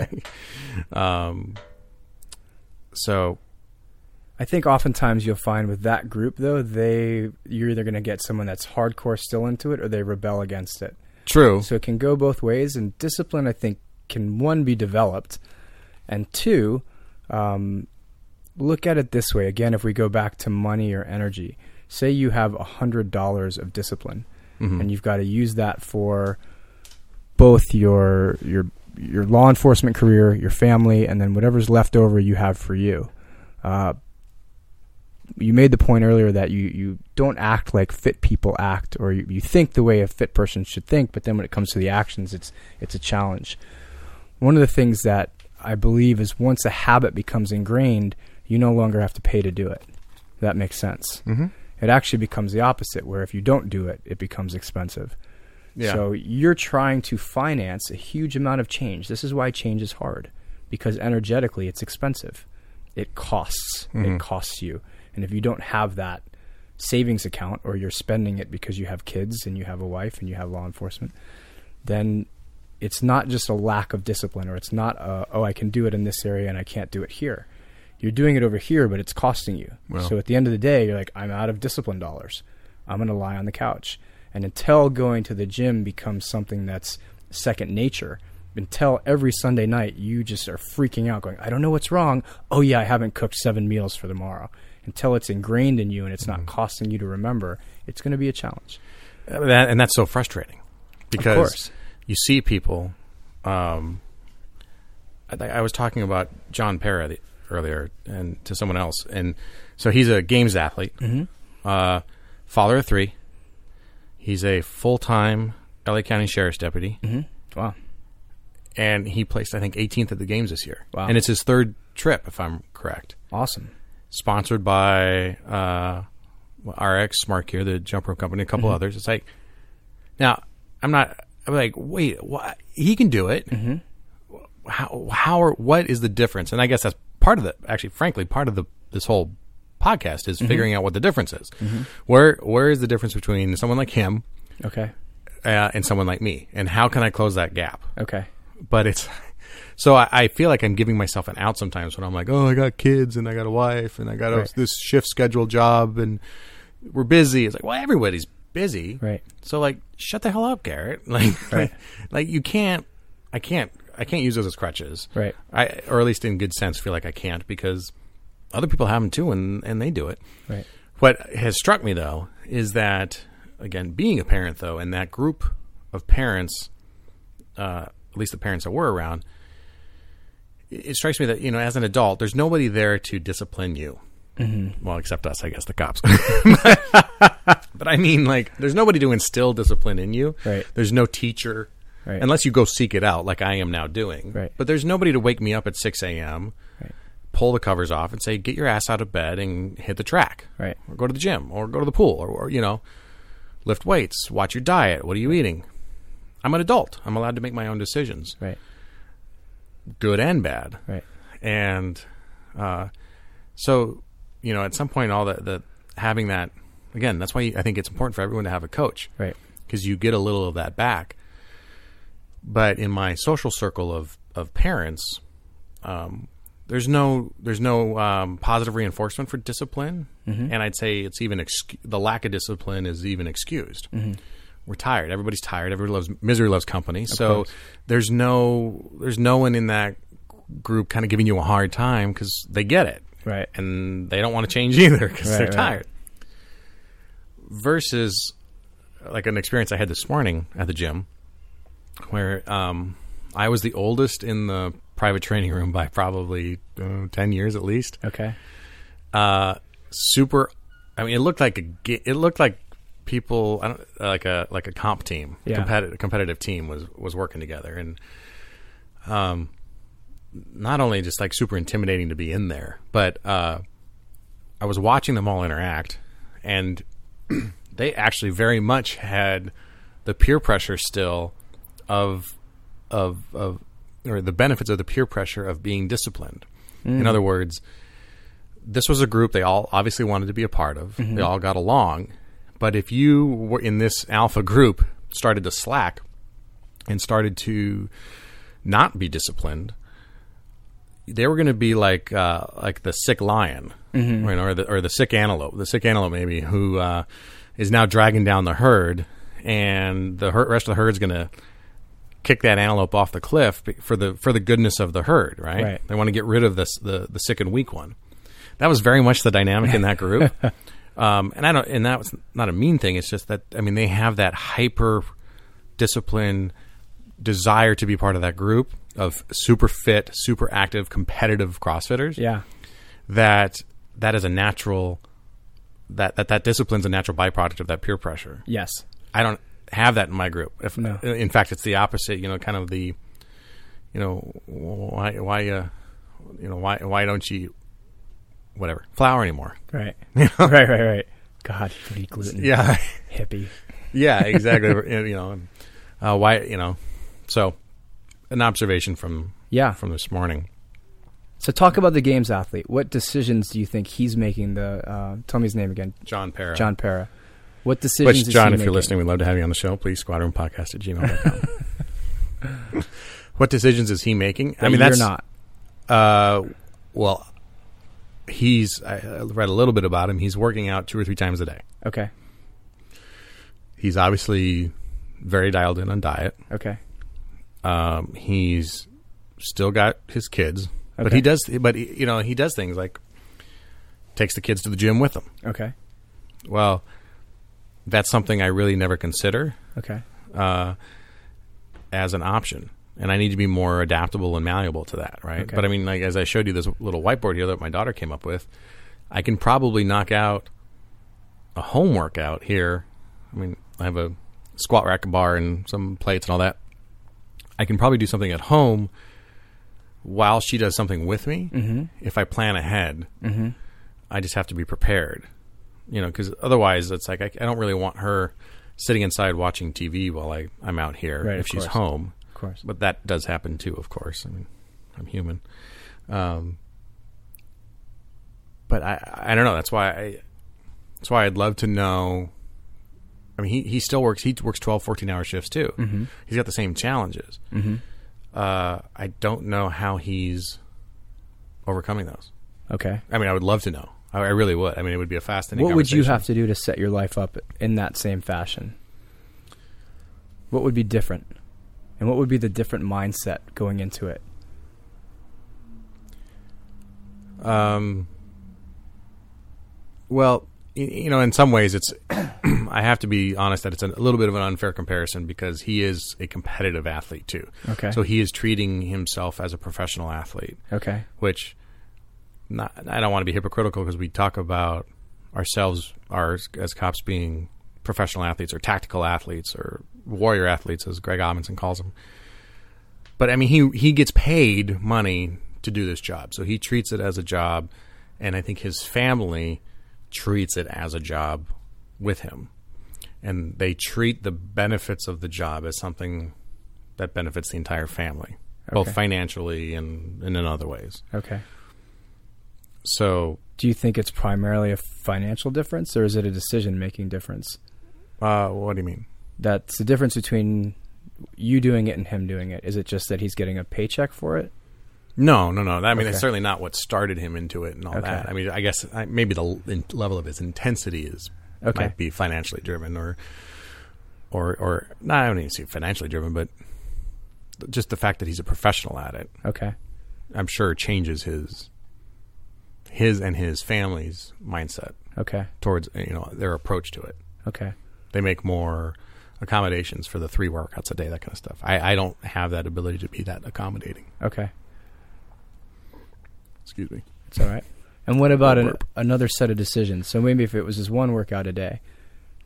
right. um, so I think oftentimes you'll find with that group though, they you're either going to get someone that's hardcore still into it or they rebel against it. true. So it can go both ways. And discipline, I think, can one be developed, and two, um, look at it this way. Again, if we go back to money or energy, say you have a hundred dollars of discipline, Mhm. and you've got to use that for both your your your law enforcement career, your family, and then whatever's left over you have for you. Uh, you made the point earlier that you, you don't act like fit people act, or you, you think the way a fit person should think, but then when it comes to the actions, it's it's a challenge. One of the things that I believe is once a habit becomes ingrained, you no longer have to pay to do it. That makes sense. Mm-hmm. It actually becomes the opposite, where if you don't do it, it becomes expensive. Yeah. So you're trying to finance a huge amount of change. This is why change is hard because energetically it's expensive. It costs. Mhm. It costs you. And if you don't have that savings account or you're spending it because you have kids and you have a wife and you have law enforcement, then it's not just a lack of discipline or it's not a, oh I can do it in this area and I can't do it here. You're doing it over here but it's costing you. Well. so at the end of the day you're like I'm out of discipline dollars. I'm going to lie on the couch. And until going to the gym becomes something that's second nature, until every Sunday night you just are freaking out, going, I don't know what's wrong. Oh, yeah, I haven't cooked seven meals for tomorrow. Until it's ingrained in you and it's not costing you to remember, it's going to be a challenge. Uh, and that's so frustrating because course. you see people. Um, I, I was talking about John Parra the, earlier and to someone else, and so he's a games athlete, Mm-hmm. uh, father of three. He's a full time LA County Sheriff's deputy, Mm-hmm. Wow. and he placed I think 18th at the games this year, Wow. and it's his third trip, if I'm correct. Awesome. Sponsored by uh, RX Smart Gear, the jump rope company, a couple Mm-hmm. others. It's like now I'm not. I'm like, wait, what? He can do it. Mm-hmm. How? How? Or what is the difference? And I guess that's part of the. Actually, frankly, part of the this whole podcast Mm-hmm. is figuring out what the difference is. Where Where is the difference between someone like him Okay. uh, and someone like me, and how can I close that gap? Okay. But it's. So I, I feel like I'm giving myself an out sometimes when I'm like, oh, I got kids and I got a wife and I got a, Right. this shift schedule job and we're busy. It's like, well, everybody's busy, Right. so like, shut the hell up, Garrett. Like, Right. like you can't, I can't, I can't use those as crutches. Right. I, or at least in good sense, feel like I can't because other people have them too, and and they do it. Right. What has struck me though is that again, being a parent though, and that group of parents, uh, at least the parents that were around, it strikes me that you know, as an adult, there's nobody there to discipline you. Mm-hmm. Well, except us, I guess, the cops. but I mean, like, there's nobody to instill discipline in you. Right. There's no teacher, Right. unless you go seek it out, like I am now doing. Right. But there's nobody to wake me up at 6 a.m., Right. pull the covers off, and say, "Get your ass out of bed and hit the track." Right. or go to the gym or go to the pool or, or you know lift weights watch your diet what are you eating i'm an adult i'm allowed to make my own decisions Right. good and bad Right. and uh, so you know at some point all the, the having that again that's why i think it's important for everyone to have a coach Right. because you get a little of that back but in my social circle of of parents um, there's no there's no um, positive reinforcement for discipline, Mm-hmm. and I'd say it's even the lack of discipline is even excused. We're tired. Everybody's tired. Everybody loves misery loves company. so course. there's no there's no one in that group kind of giving you a hard time because they get it Right. and they don't want to change either because Right, they're right. tired. Versus like an experience I had this morning at the gym where um, I was the oldest in the private training room by probably uh, 10 years at least. Okay. Uh, super I mean it looked like a it looked like people I don't like a like a comp team, Yeah. competitive competitive team was was working together and um not only just like super intimidating to be in there, but uh I was watching them all interact and they actually very much had the peer pressure still of of of or the benefits of the peer pressure of being disciplined. In other words, this was a group they all obviously wanted to be a part of. They all got along. But if you were in this alpha group started to slack and started to not be disciplined, they were going to be like uh, like the sick lion, Mm-hmm. right, or the or the sick antelope, the sick antelope maybe who uh, is now dragging down the herd, and the her- rest of the herd's going to kick that antelope off the cliff for the for the goodness of the herd, right? Right. They want to get rid of this the the sick and weak one. That was very much the dynamic in that group. um, and I don't and that was not a mean thing. It's just that I mean they have that hyper discipline desire to be part of that group of super fit, super active, competitive CrossFitters Yeah. that that is a natural that that that discipline's a natural byproduct of that peer pressure. Yes. I don't have that in my group. If No. in fact it's the opposite, you know, kind of the you know, why why uh you know, why why don't you whatever, flour anymore. Right. right. Right. Right. God, you eat gluten. Yeah. Hippie. yeah, exactly. you know, uh, why, you know. So an observation from Yeah. from this morning. So talk about the games athlete. What decisions do you think he's making? The uh, tell me his name again. John Para. John Para. What decisions? Which, is John, he if you're listening, we'd love to have you on the show. Please, squadroompodcast at gmail.com. what decisions is he making? I mean, you're that's not. Uh, well, he's. I read a little bit about him. He's working out two or three times a day. Okay. He's obviously very dialed in on diet. Okay. Um, he's still got his kids, but he does. But he- you know, he does things like takes the kids to the gym with him. Okay. Well, that's something I really never consider Okay. uh, as an option. And I need to be more adaptable and malleable to that, right? Okay. But I mean, like as I showed you this little whiteboard here that my daughter came up with, I can probably knock out a home workout here. I mean, I have a squat rack bar and some plates and all that. I can probably do something at home while she does something with me Mm-hmm. if I plan ahead. Mm-hmm. I just have to be prepared, you know, because otherwise it's like I, I don't really want her sitting inside watching TV while I, I'm out here Right, if she's course. home. Of course. But that does happen too, of course. I mean, I'm human. Um, but I, I don't know. That's why I, that's why I'd love to know. I mean, he, he still works. He works 12, 14 hour shifts too. Mm-hmm. He's got the same challenges. Mm-hmm. Uh, I don't know how he's overcoming those. Okay. I mean, I would love to know. I, I really would. I mean, it would be a fascinating. What would you have to do to set your life up in that same fashion? What would be different? And what would be the different mindset going into it? Um, well, you know, in some ways, it's I have to be honest that it's a little bit of an unfair comparison because he is a competitive athlete too. Okay. So he is treating himself as a professional athlete, Okay. which not, I don't want to be hypocritical because we talk about ourselves ours as cops being professional athletes or tactical athletes or warrior athletes as Greg Amundson calls them. But I mean he he gets paid money to do this job. So he treats it as a job and I think his family treats it as a job with him. And they treat the benefits of the job as something that benefits the entire family, both financially and, and in other ways. Okay. So, Do you think it's primarily a financial difference, or is it a decision-making difference? uh, what do you mean? That's the difference between you doing it and him doing it. Is it just that he's getting a paycheck for it? No, no, no. I mean, Okay. it's certainly not what started him into it and all Okay. that. I mean, I guess I, maybe the in- level of his intensity is Okay. might be financially driven, or or or no, I don't even see financially driven, but just the fact that he's a professional at it, Okay. I'm sure changes his his and his family's mindset Okay. towards you know their approach to it. Okay. They make more accommodations for the three workouts a day, that kind of stuff. I, I don't have that ability to be that accommodating. Okay. Excuse me. It's all right. And what about an, another set of decisions? So maybe if it was just one workout a day,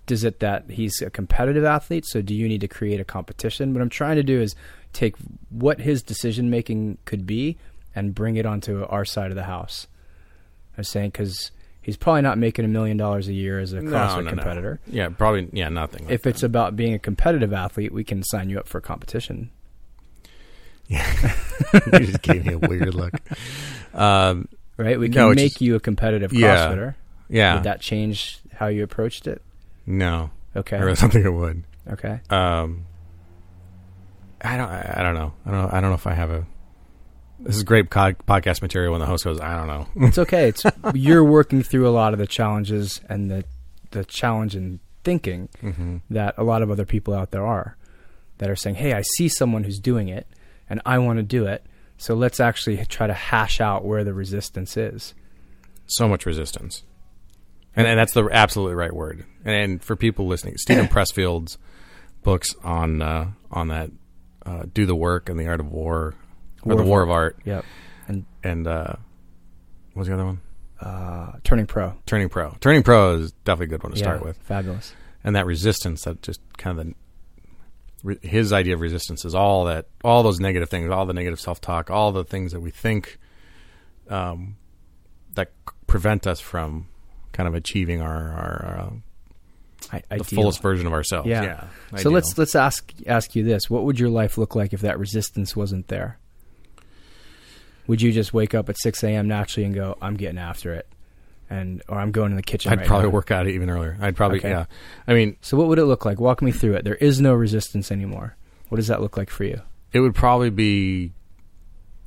does it that he's a competitive athlete? So do you need to create a competition? What I'm trying to do is take what his decision making could be and bring it onto our side of the house. I was saying because he's probably not making a million dollars a year as a CrossFit competitor. Yeah, probably. Yeah, nothing. If it's about being a competitive athlete, we can sign you up for competition. Yeah, you just gave me a weird look. Um, Right? We can No, make just- you a competitive Yeah. CrossFitter. yeah, Would that change how you approached it? no, Okay. I really don't think it would. Okay. Um, I don't. I, I don't know. I don't. know- I don't know if I have a. This is great co- podcast material when the host goes. I don't know. It's okay. It's you're working through a lot of the challenges and the the challenge in thinking hmm that a lot of other people out there are that are saying, "Hey, I see someone who's doing it and I want to do it. So let's actually try to hash out where the resistance is." So much resistance, and and that's the absolutely right word. And for people listening, Steven Pressfield's books on uh, on that uh, do the work and the art of war, or the war of art, Yep. And and uh, what was the other one? uh, turning pro. Turning Pro. Turning Pro is definitely a good one to start with. Fabulous. And that resistance, that just kind of the re- his idea of resistance is all that, all those negative things, all the negative self talk, all the things that we think um, that prevent us from kind of achieving our, our uh, I, the ideal. fullest version of ourselves. Yeah. Yeah. So ideal. let's let's ask ask you this: What would your life look like if that resistance wasn't there? Would you just wake up at six a.m. naturally and go, "I'm getting after it," and or I'm going to the kitchen? I'd right probably now." work out even earlier. I'd probably, Okay. yeah. I mean, So what would it look like? Walk me through it. There is no resistance anymore. What does that look like for you? it would probably be,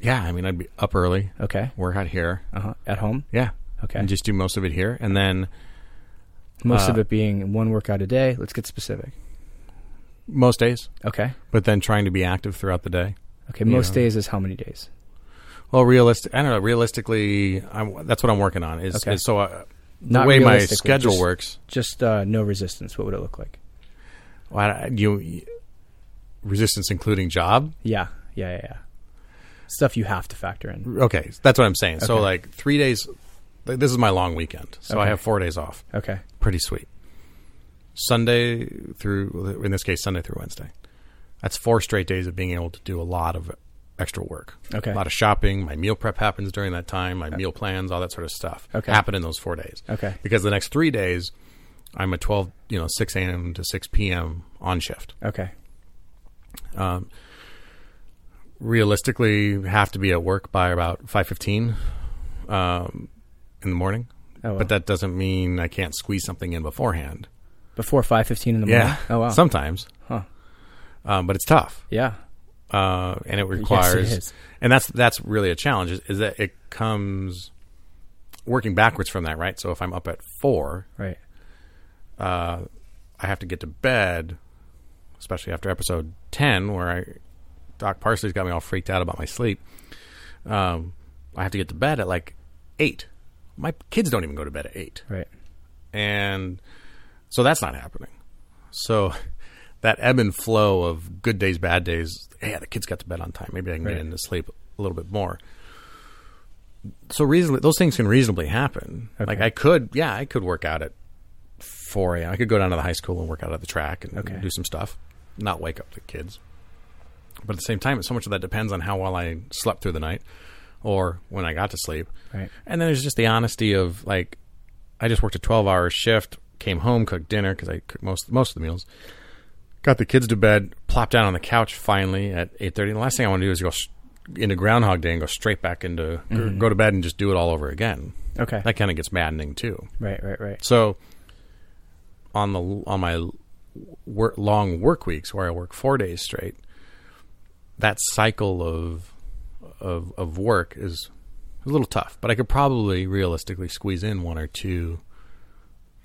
yeah. I mean, I'd be up early, Okay. work out here, Uh huh. At home. yeah, Okay. and just do most of it here, and then Most of uh, it being one workout a day. Let's get specific. most days, Okay. but then trying to be active throughout the day. Okay. Most Yeah. days is how many days? Well, realistic. I don't know. Realistically, I'm, that's what I'm working on. Is, Okay. is so uh, the Not way my schedule just- works. Just uh, no resistance. What would it look like? Well, I- you resistance including job. Yeah. Yeah. Yeah. yeah. Stuff you have to factor in. Okay, that's what I'm saying. So like three days. This is my long weekend, so I have four days off. Okay. Pretty sweet. Sunday through, in this case, Sunday through Wednesday. That's four straight days of being able to do a lot of extra work. Okay. A lot of shopping. My meal prep happens during that time. My meal plans, all that sort of stuff, Okay. happen in those four days. Okay. because the next three days I'm a 12, you know, 6 a.m. to 6 p.m. on shift. Okay. Um, realistically, have to be at work by about 5:15 um, in the morning. Oh, wow. But that doesn't mean I can't squeeze something in beforehand. Before five fifteen in the morning. Yeah. Oh wow. Sometimes, Huh. um, but it's tough, Yeah. Uh, and it requires. is. And that's that's really a challenge. Is, is that it comes working backwards from that, right? So if I'm up at four, Right. uh, I have to get to bed, especially after episode ten, where I Doc Parsley's got me all freaked out about my sleep. Um, I have to get to bed at like eight. My kids don't even go to bed at eight, Right. and So that's not happening. So that ebb and flow of good days, bad days. Yeah, the kids got to bed on time. Maybe I can Right. get into sleep a little bit more. So reasonably, those things can reasonably happen. Okay. Like I could, yeah, I could work out at four a.m. I could go down to the high school and work out at the track and Okay. do some stuff, not wake up the kids. But at the same time, so much of that depends on how well I slept through the night, or when I got to sleep. Right. And then there's just the honesty of like, I just worked a 12 hour shift, came home, cooked dinner because I cook most most of the meals. Got the kids to bed, plopped down on the couch finally at 8:30. The last thing I want to do is go into Groundhog Day and go straight back into mm-hmm. go to bed and just do it all over again. Okay. That kind of gets maddening too. right. Right. Right. So on the on my work, long work weeks where I work four days straight, that cycle of of of work is a little tough. But I could probably realistically squeeze in one or two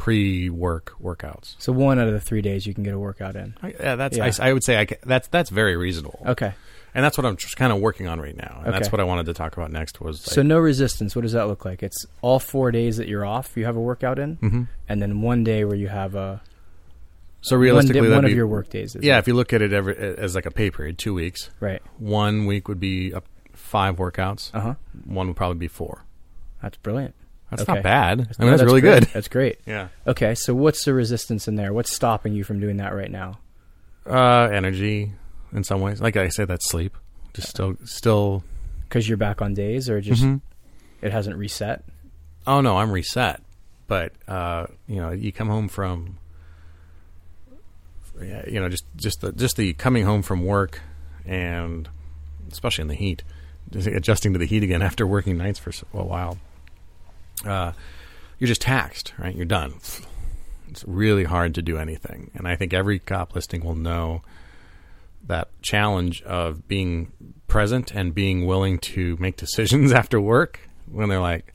pre-work workouts. So one out of the three days you can get a workout in. I, yeah, that's Yeah. I, I would say I that's that's very reasonable. Okay. And that's what I'm just kind of working on right now. And that's what I wanted to talk about next was like, So no resistance. What does that look like? It's all four days that you're off. You have a workout in, Mhm. and then one day where you have a so one, realistically day, one of be- your work days. Is Yeah, it? if you look at it every, as like a pay period, two weeks. Right. One week would be up five workouts. Uh huh. One would probably be four. That's brilliant. That's Okay. not bad. I No, mean, that's, really great. good. That's great. Yeah. Okay. So what's the resistance in there? What's stopping you from doing that right now? Uh, energy in some ways. Like I said, that's sleep. Just still, still. Because you're back on days, or just Mhm. it hasn't reset. Oh no, I'm reset. But uh, you know, you come home from. You know, just just the just the coming home from work, and especially in the heat, just adjusting to the heat again after working nights for a while. Uh, you're just taxed, right? You're done. It's really hard to do anything, and I think every cop listing will know that challenge of being present and being willing to make decisions after work when they're like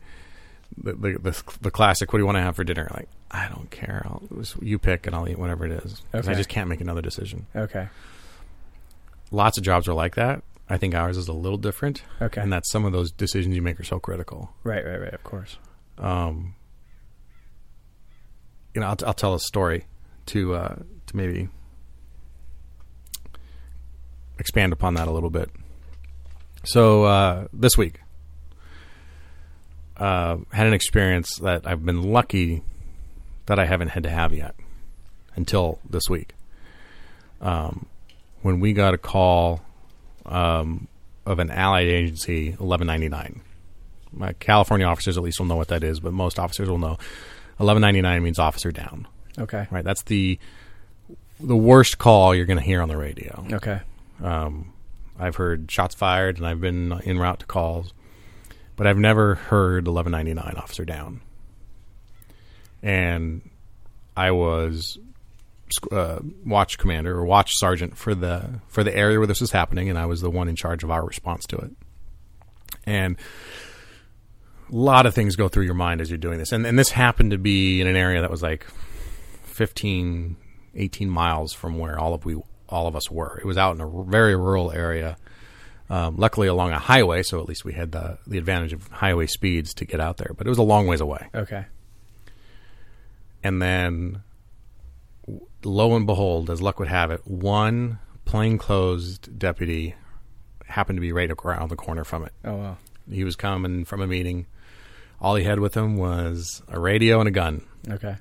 the the, the, the classic what do you want to have for dinner like i don't care I'll, you pick and i'll eat whatever it is 'Cause i just can't make another decision Okay. lots of jobs are like that i think ours is a little different Okay. and that some of those decisions you make are so critical Right. Right. Right. Of course. Um, you know, I'll, I'll tell a story to uh, to maybe expand upon that a little bit. So uh, this week, uh, had an experience that I've been lucky that I haven't had to have yet until this week. Um, when we got a call um, of an allied agency, eleven ninety nine my California officers at least will know what that is, but most officers will know. Eleven ninety nine means officer down. Okay. Right. That's the the worst call you're going to hear on the radio. Okay. Um, I've heard shots fired, and I've been en route to calls, but I've never heard eleven ninety nine officer down. And I was uh, watch commander or watch sergeant for the for the area where this was happening, and I was the one in charge of our response to it. And lot of things go through your mind as you're doing this, and and this happened to be in an area that was like 15, 18 miles from where all of we all of us were. It was out in a very rural area. Um, luckily, along a highway, so at least we had the the advantage of highway speeds to get out there. But it was a long ways away. Okay. And then, lo and behold, as luck would have it, one plainclothes deputy happened to be right around the corner from it. Oh wow. He was coming from a meeting. All he had with him was a radio and a gun. Okay.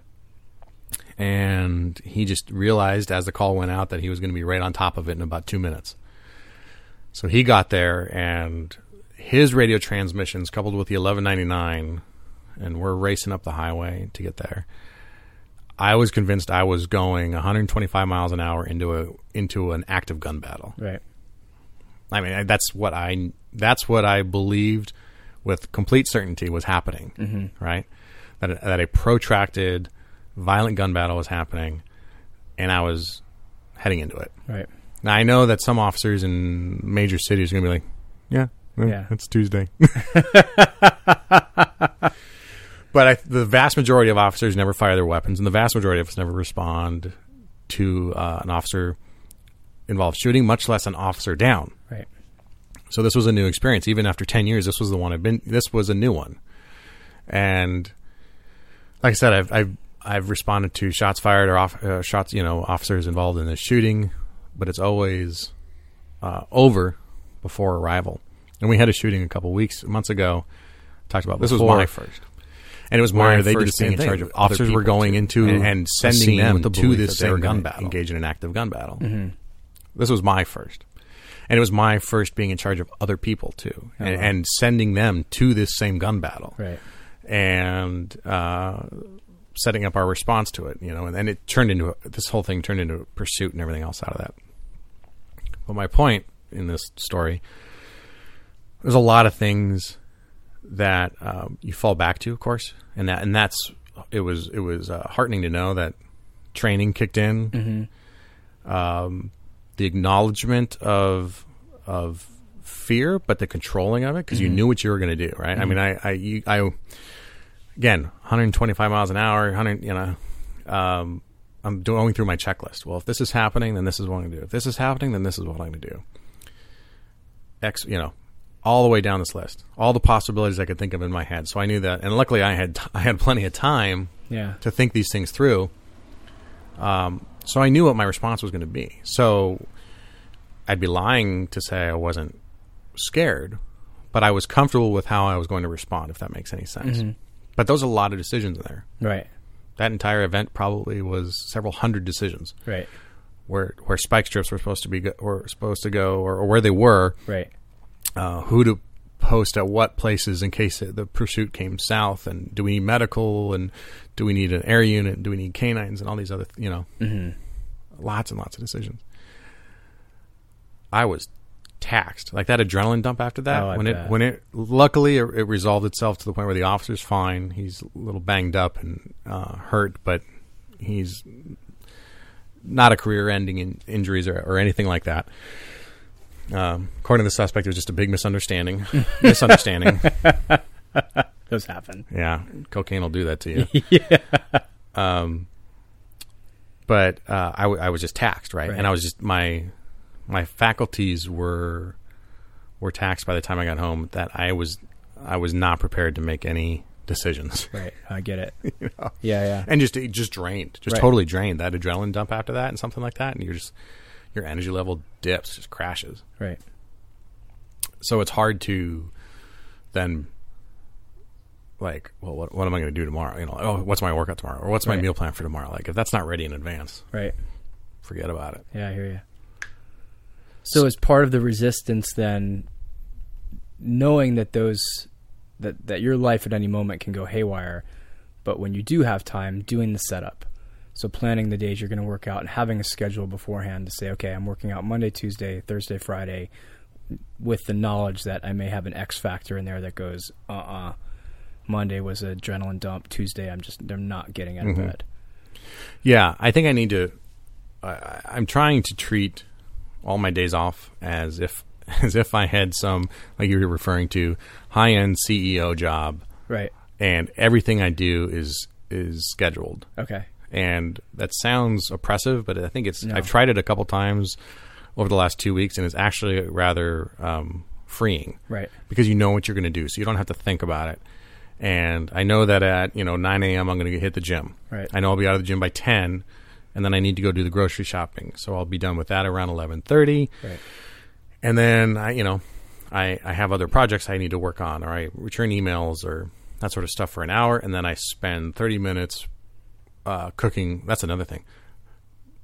and he just realized as the call went out that he was going to be right on top of it in about two minutes. So he got there, and his radio transmissions coupled with the 1199, and we're racing up the highway to get there. I was convinced I was going 125 miles an hour into a into an active gun battle. Right. I mean, that's what I that's what I believed with complete certainty was happening. Mm-hmm. Right, that that a protracted, violent gun battle was happening, and I was heading into it. Right. Now I know that some officers in major cities are going to be like, "Yeah, well, Yeah. it's Tuesday." but I, the vast majority of officers never fire their weapons, and the vast majority of us never respond to uh, an officer involved shooting, much less an officer down. Right. So this was a new experience. Even after ten years, this was the one I've been. This was a new one, and like I said, I've I've I've responded to shots fired or off, uh, shots, you know, officers involved in the shooting, but it's always uh, over before arrival. And we had a shooting a couple weeks, months ago. Talked about this was my first, and it was my they first same being in thing charge of officers were going too. into And and sending them the to this they same gun battle, engage in an active gun battle. This was my first, and it was my first being in charge of other people too, and, wow. and sending them to this same gun battle Right. and uh, setting up our response to it. You know, and then it turned into a, this whole thing turned into a pursuit and everything else out of that. But my point in this story, there's a lot of things that um, you fall back to, of course, and that and that's it was it was uh, heartening to know that training kicked in. Um, the acknowledgement of of fear, but the controlling of it because you knew what you were going to do, right? I mean, I I, you, I again 125 miles an hour, 100, you know. Um, I'm going through my checklist. Well, if this is happening, then this is what I'm going to do. If this is happening, then this is what I'm going to do. X, you know, all the way down this list, all the possibilities I could think of in my head. So I knew that, and luckily I had I had plenty of time Yeah. to think these things through. Um, so I knew what my response was going to be. So I'd be lying to say I wasn't scared, but I was comfortable with how I was going to respond, if that makes any sense. But those are a lot of decisions in there. Right. That entire event probably was several hundred decisions Right. where where spike strips were supposed to be go, were supposed to go, or, or where they were, Right. uh, who to post at what places in case the pursuit came south, and do we need medical, and do we need an air unit, do we need canines, and all these other, you know, lots and lots of decisions. I was taxed, like that adrenaline dump after that. Oh, when bet. it when it luckily it, it resolved itself to the point where the officer's fine. He's a little banged up and uh, hurt, but he's not a career-ending in injuries or, or anything like that. Um, according to the suspect, it was just a big misunderstanding. misunderstanding. Those happen. Yeah, cocaine will do that to you. yeah. Um, but uh, I, w- I was just taxed, right? Right. And I was just my my faculties were were taxed by the time I got home. That I was I was not prepared to make any decisions, Right. I get it. you know? Yeah. Yeah. and just just drained, just Right. totally drained. That adrenaline dump after that, and something like that, and you're just your energy level dips, just crashes. Right. so it's hard to then like well what, what am i going to do tomorrow you know oh what's my workout tomorrow or what's my Right. meal plan for tomorrow like if that's not ready in advance Right. forget about it Yeah, I hear you. So, as part of the resistance, then knowing that those that that your life at any moment can go haywire, but when you do have time, doing the setup. So, planning the days you're going to work out and having a schedule beforehand to say, okay, I'm working out Monday, Tuesday, Thursday, Friday, with the knowledge that I may have an X factor in there that goes, uh, uh Monday was adrenaline dump. Tuesday, I'm just I'm not getting out of bed. yeah i think i need to I i'm trying to treat all my days off as if as if i had some like you were referring to high end ceo job Right. and everything i do is is scheduled Okay. And that sounds oppressive, but I think it's. No. I've tried it a couple times over the last two weeks, and it's actually rather um, freeing Right. because you know what you're going to do, so you don't have to think about it. And I know that at you know 9 a.m. I'm going to hit the gym. Right. I know I'll be out of the gym by 10, and then I need to go do the grocery shopping, so I'll be done with that around 11:30 Right. and then I, you know, I, I have other projects I need to work on, or I return emails or that sort of stuff for an hour, and then I spend thirty minutes uh, cooking. That's another thing.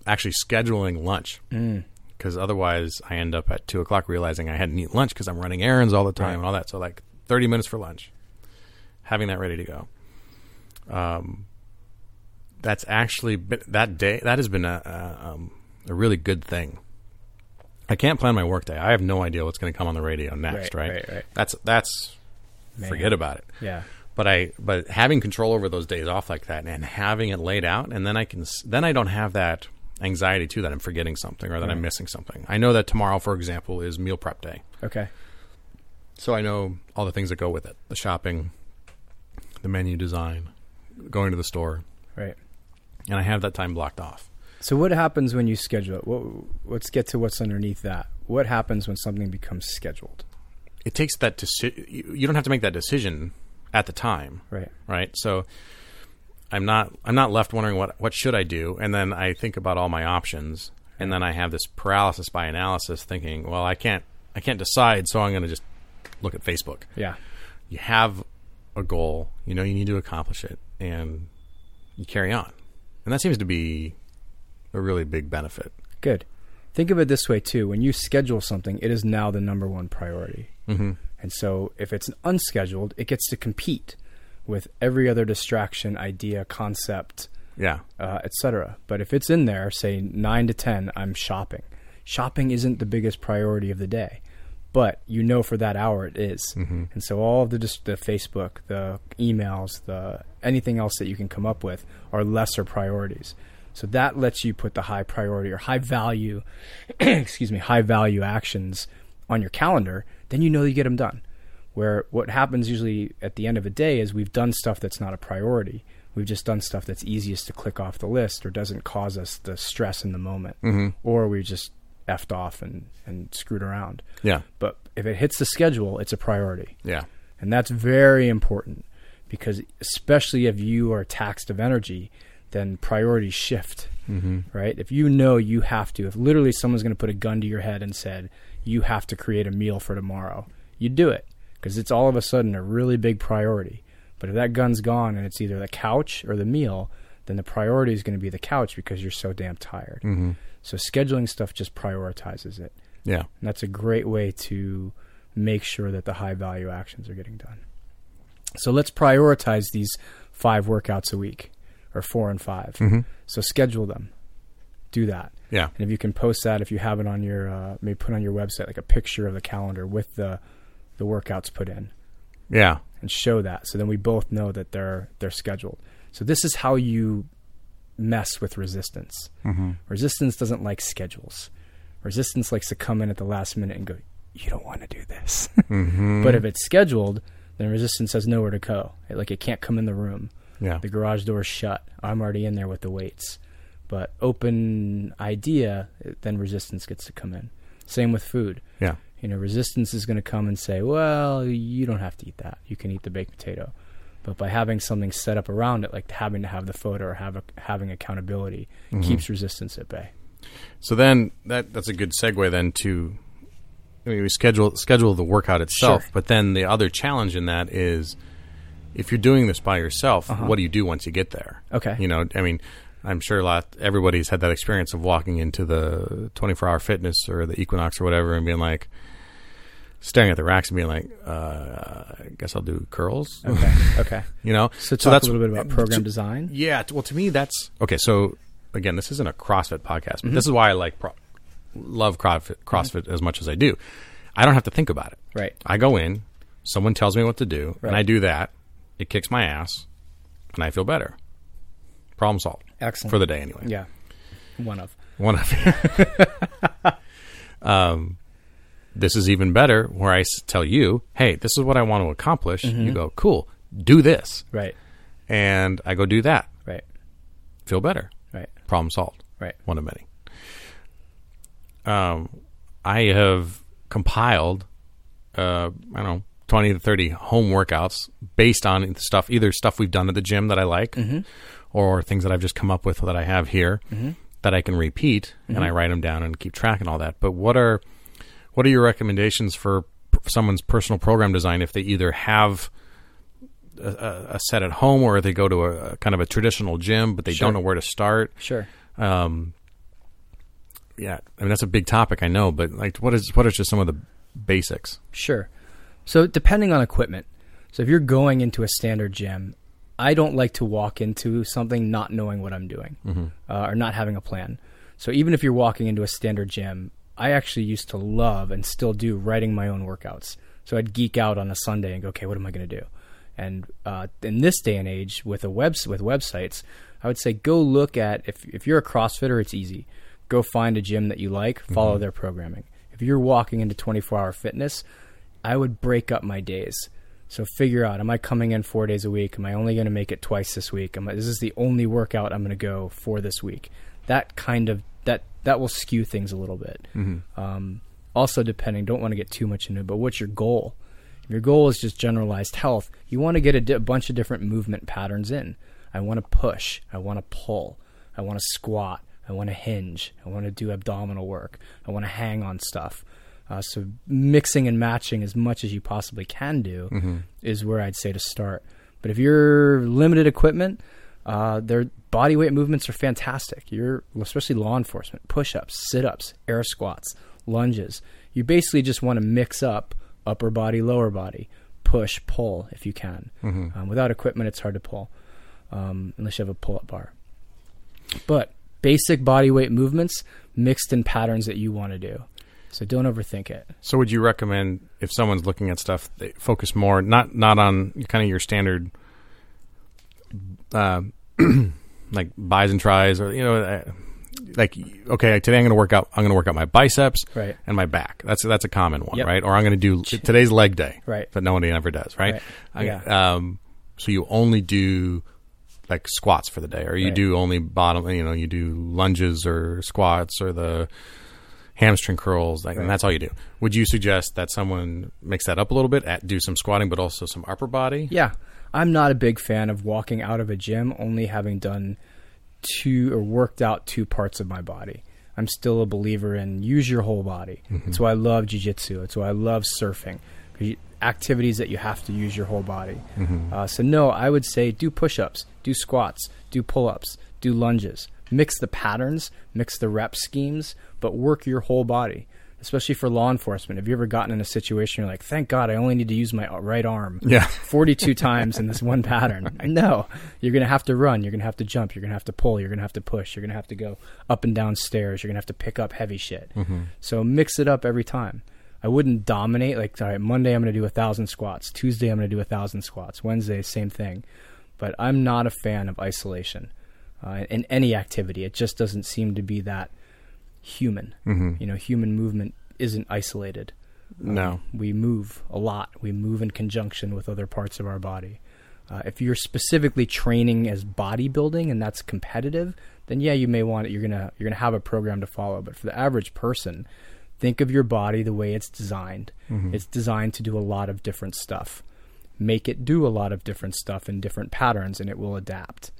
Actually, scheduling lunch because otherwise I end up at two o'clock realizing I hadn't eaten lunch because I'm running errands all the time and all that. So like thirty minutes for lunch, having that ready to go. Um, that's actually been, that day. That has been a, a, um, a really good thing. I can't plan my workday. I have no idea what's going to come on the radio next. Right, Right, right, right. That's that's Man. forget about it. Yeah. But I but having control over those days off like that and having it laid out, and then I can then I don't have that anxiety too that I'm forgetting something or that I'm missing something. I know that tomorrow, for example, is meal prep day, Okay. so I know all the things that go with it: the shopping, the menu design, going to the store, Right. and I have that time blocked off. So what happens when you schedule it? What, let's get to what's underneath that. What happens when something becomes scheduled? It takes that deci- you you don't have to make that decision at the time. Right. right? So I'm not I'm not left wondering what what should I do, and then I think about all my options, and then I have this paralysis by analysis, thinking, well, I can't I can't decide, so I'm going to just look at Facebook. Yeah. You have a goal, you know you need to accomplish it, and you carry on, and that seems to be a really big benefit. Good. Think of it this way too: when you schedule something, it is now the number one priority. Mm-hmm. And so, if it's unscheduled, it gets to compete with every other distraction, idea, concept, Yeah, uh, etc. But if it's in there, say nine to ten, I'm shopping. Shopping isn't the biggest priority of the day, but you know for that hour it is. Mhm. And so all of the just the Facebook, the emails, the anything else that you can come up with are lesser priorities. So that lets you put the high priority or high value, excuse me, high value actions on your calendar. Then you know you get them done. Where what happens usually at the end of a day is we've done stuff that's not a priority. We've just done stuff that's easiest to click off the list or doesn't cause us the stress in the moment. Mhm. Or we just effed off and, and screwed around. yeah, But if it hits the schedule, it's a priority. yeah, And that's very important because, especially if you are taxed of energy, then priorities shift, mm-hmm. right? If you know you have to, if literally someone's going to put a gun to your head and said, you have to create a meal for tomorrow, you do it because it's all of a sudden a really big priority. But if that gun's gone and it's either the couch or the meal, then the priority is going to be the couch because you're so damn tired. Mm-hmm. So scheduling stuff just prioritizes it. yeah, And that's a great way to make sure that the high value actions are getting done. So let's prioritize these five workouts a week or four and 5 mm-hmm. So schedule them. Do that. Yeah, And if you can post that, if you have it on your, uh, maybe put on your website like a picture of the calendar with the the workouts put in yeah, and show that. So then we both know that they're they're scheduled. So this is how you mess with resistance. mm-hmm. Resistance doesn't like schedules. Resistance likes to come in at the last minute and go, "You don't want to do this." Mm-hmm. but if it's scheduled, then resistance has nowhere to go. It, like it can't come in the room. yeah, The garage door's shut. I'm already in there with the weights. But open idea, then resistance gets to come in. Same with food. yeah, You know, resistance is going to come and say, "Well, you don't have to eat that. You can eat the baked potato." But by having something set up around it, like having to have the photo or have a, having accountability, Mhm. keeps resistance at bay. So then that that's a good segue then to I mean, we schedule schedule the workout itself, Sure. but then the other challenge in that is if you're doing this by yourself, Uh-huh. what do you do once you get there? Okay. You know, I mean, I'm sure a lot everybody's had that experience of walking into the 24 hour fitness or the Equinox or whatever and being like staring at the racks and being like, uh, I guess I'll do curls. Okay. Okay. you know, So talk that's a little bit about program to- design. yeah, well, to me, that's okay. So again, this isn't a CrossFit podcast, but Mm-hmm. this is why I like pro- love CrossFit, CrossFit as much as I do. I don't have to think about it. Right. I go in, someone tells me what to do, and I do that. It kicks my ass, and I feel better. Problem solved Excellent. for the day, anyway. Yeah. One of. One of um, this is even better, where I tell you, "Hey, this is what I want to accomplish." Mm-hmm. You go, "Cool, do this," Right. and I go do that. Right. Feel better. Right. Problem solved. Right. one of many. Um, I have compiled, uh, I don't know, twenty to thirty home workouts based on stuff, either stuff we've done at the gym that I like, or things that I've just come up with that I have here that I can repeat, and I write them down and keep track and all that. But what are what are your recommendations for p- someone's personal program design if they either have a, a, set at home or they go to a, a kind of a traditional gym but they Sure. don't know where to start? Sure. um, yeah, I mean that's a big topic, I know, but like, what is what are just some of the basics? Sure. So depending on equipment. So if you're going into a standard gym, I don't like to walk into something not knowing what I'm doing uh, or not having a plan. So even if you're walking into a standard gym, I actually used to love and still do writing my own workouts. So I'd geek out on a Sunday and go, okay, what am I going to do? And uh, in this day and age, with a web with websites, I would say go look at if if you're a CrossFitter, it's easy. Go find a gym that you like, follow their programming. If you're walking into 24 hour fitness, I would break up my days. So figure out: Am I coming in four days a week? Am I only going to make it twice this week? Am I, is this the only workout I'm going to go for this week? That kind of that that will skew things a little bit. Um, also, depending, don't want to get too much into it, but what's your goal? If your goal is just generalized health, you want to get a di- bunch of different movement patterns in. I want to push. I want to pull. I want to squat. I want to hinge. I want to do abdominal work. I want to hang on stuff. Uh, so mixing and matching as much as you possibly can do Mm-hmm. is where I'd say to start. But if you're limited equipment, uh, their body weight movements are fantastic. You're especially law enforcement, push-ups, sit-ups, air squats, lunges. You basically just want to mix up upper body, lower body, push, pull if you can. Um, without equipment, it's hard to pull um, unless you have a pull-up bar. But basic body weight movements mixed in patterns that you want to do. So don't overthink it. So, would you recommend if someone's looking at stuff, they focus more not not on kind of your standard, uh, like bis and tris, or you know, uh, like okay, today I'm going to work out. I'm going to work out my biceps Right. and my back. That's that's a common one, Yep. right? Or I'm going to do today's leg day, Right. But nobody ever does, right? Right. I- Yeah. um, so you only do like squats for the day, or you Right. do only bottom. You know, you do lunges or squats or the hamstring curls, like, and that's all you do. Would you suggest that someone mix that up a little bit, at, do some squatting, but also some upper body? Yeah. I'm not a big fan of walking out of a gym only having done two or worked out two parts of my body. I'm still a believer in use your whole body. That's why I love jujitsu. It's why I love surfing. Activities that you have to use your whole body. Uh, so no, I would say do push-ups, do squats, do pull-ups, do lunges. Mix the patterns, mix the rep schemes, but work your whole body. Especially for law enforcement. Have you ever gotten in a situation you're like, thank God I only need to use my right arm? Yeah. 42 times in this one pattern. No, you're going to have to run. You're going to have to jump. You're going to have to pull. You're going to have to push. You're going to have to go up and down stairs. You're going to have to pick up heavy shit. So mix it up every time. I wouldn't dominate. Like, all right, Monday I'm going to do a thousand squats. Tuesday I'm going to do a thousand squats. Wednesday, same thing. But I'm not a fan of isolation uh, in any activity. It just doesn't seem to be that human. Mm-hmm. You know, human movement isn't isolated. No. We move a lot. We move in conjunction with other parts of our body. Uh, if you're specifically training as bodybuilding and that's competitive, then yeah, you may want it. You're gonna you're gonna have a program to follow. But for the average person, think of your body the way it's designed. It's designed to do a lot of different stuff. Make it do a lot of different stuff in different patterns, and it will adapt.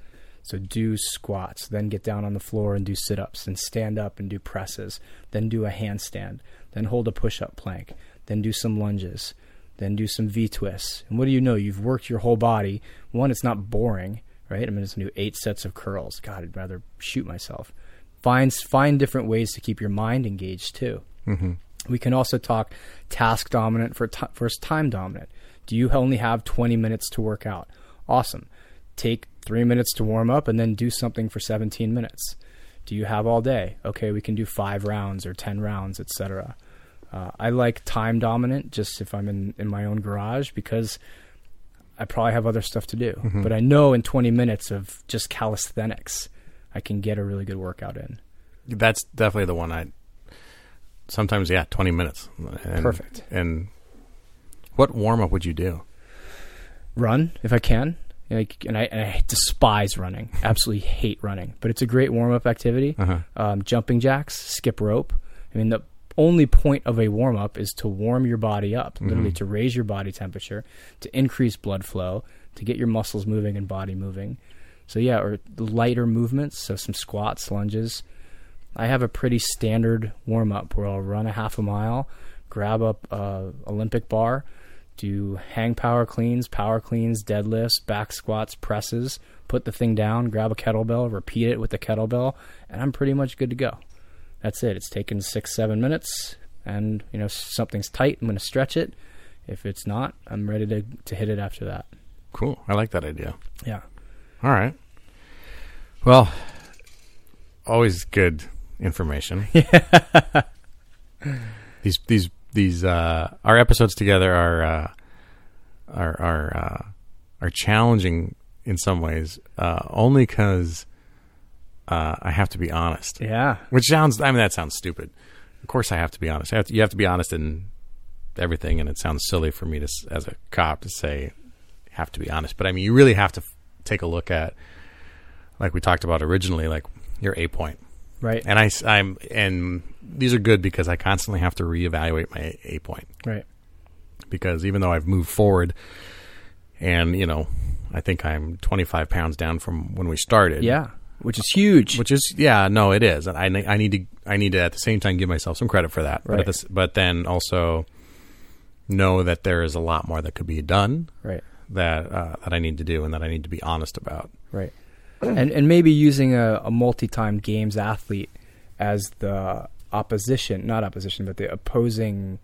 So do squats, then get down on the floor and do sit ups, then stand up and do presses, then do a handstand, then hold a push up plank, then do some lunges, then do some V twists. And what do you know? You've worked your whole body. One, it's not boring, right? I'm going to do eight sets of curls. God, I'd rather shoot myself. Find, find different ways to keep your mind engaged too. Mm-hmm. We can also talk task dominant for ti versus time dominant. Do you only have 20 minutes to work out? Awesome. Take three minutes to warm up and then do something for 17 minutes. Do you have all day? Okay, we can do five rounds or 10 rounds, etc. Uh, I like time dominant just if I'm in, in my own garage because I probably have other stuff to do. But I know in 20 minutes of just calisthenics, I can get a really good workout in. That's definitely the one I. Sometimes, yeah, twenty minutes. And, Perfect. And what warm up would you do? run if I can. Like, and I, and I despise running. Absolutely hate running. But it's a great warm up activity. Uh-huh. Um, jumping jacks, skip rope. I mean, the only point of a warm up is to warm your body up, literally to raise your body temperature, to increase blood flow, to get your muscles moving and body moving. So yeah, or lighter movements. So some squats, lunges. I have a pretty standard warm up where I'll run a half a mile, grab up a Olympic bar, do hang power cleans, power cleans, deadlifts, back squats, presses, put the thing down, grab a kettlebell, repeat it with the kettlebell, and I'm pretty much good to go. That's it. It's taken six, seven minutes, and you know something's tight. I'm going to stretch it. If it's not, I'm ready to to hit it after that. Cool. I like that idea. Yeah. All right. Well, always good information. Yeah. these these these uh, our episodes together are uh, are are uh, are challenging in some ways, uh, only because uh, I have to be honest. Yeah. Which sounds, I mean, that sounds stupid. Of course, I have to be honest. I have to, you have to be honest in everything, and it sounds silly for me to, as a cop, to say have to be honest. But I mean, you really have to f- take a look at, like we talked about originally, like your A point. Right. And I, am and these are good because I constantly have to reevaluate my A point Right. because even though I've moved forward, and you know, I think I'm 25 pounds down from when we started. Yeah, which is huge. Which is yeah, no, it is. And I I need to I need to at the same time give myself some credit for that. But Right. at this, but then also know that there is a lot more that could be done right, that uh, that I need to do and that I need to be honest about. right, and and maybe using a, a multi-time games athlete as the opposition, not opposition, but the opposing,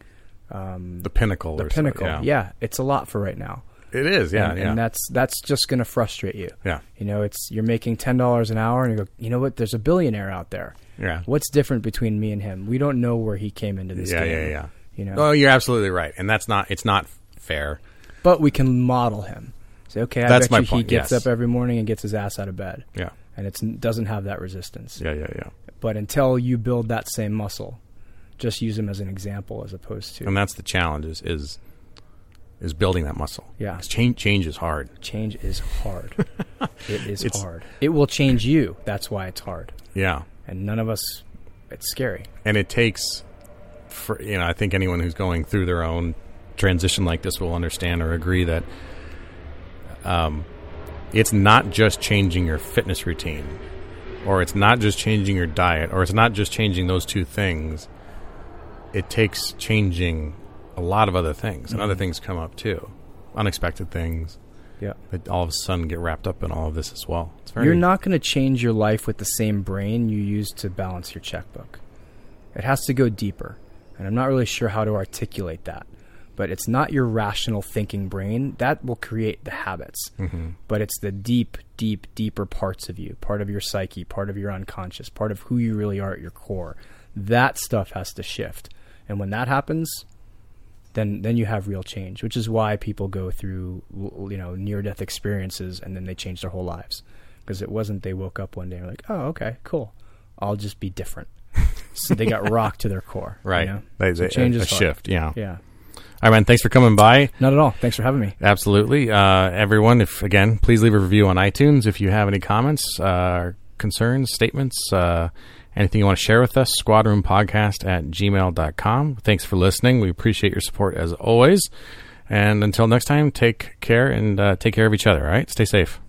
um, The pinnacle. the or so- pinnacle. yeah. yeah, it's a lot for right now. it is. Yeah, and, yeah, and that's that's just going to frustrate you. yeah, You know, it's you're making ten dollars an hour, and you go, you know what? There's a billionaire out there. yeah, What's different between me and him? We don't know where he came into this yeah, game. yeah, yeah. You know, Oh, you're absolutely right, and that's not. It's not fair. but we can model him. Say, okay, I That's bet my you point, he gets yes. up every morning and gets his ass out of bed, Yeah, and it doesn't have that resistance. yeah, yeah, yeah. But until you build that same muscle, just use them as an example as opposed to And that's the challenge is is, is building that muscle. Yeah. change change is hard. change is hard. it is It's- hard. It will change you. That's why it's hard. Yeah, And none of us. It's scary. and it takes for you know i think anyone who's going through their own transition like this will understand or agree that um, it's not just changing your fitness routine or it's not just changing your diet or it's not just changing those two things it takes changing a lot of other things and other mm-hmm. things come up too unexpected things Yeah. that all of a sudden get wrapped up in all of this as well it's very You're not going to change your life with the same brain you use to balance your checkbook. It has to go deeper. And I'm not really sure how to articulate that. But it's not your rational thinking brain that will create the habits. Mm-hmm. But it's the deep, deep, deeper parts of you, part of your psyche, part of your unconscious, part of who you really are at your core. That stuff has to shift. And when that happens, then then you have real change, which is why people go through you know near death experiences and then they change their whole lives because it wasn't they woke up one day and were like, oh okay, cool, I'll just be different. so they got rocked to their core, you right know? They- So they- change a, a shift yeah Yeah, all right man thanks for coming by not at all. Thanks for having me. Absolutely. Uh, everyone, if again, please leave a review on iTunes if you have any comments, uh, concerns, statements, uh, anything you want to share with us, squadroompodcast at gmail.com. Thanks for listening. We appreciate your support as always. And until next time, take care and uh, take care of each other, all right? Stay safe.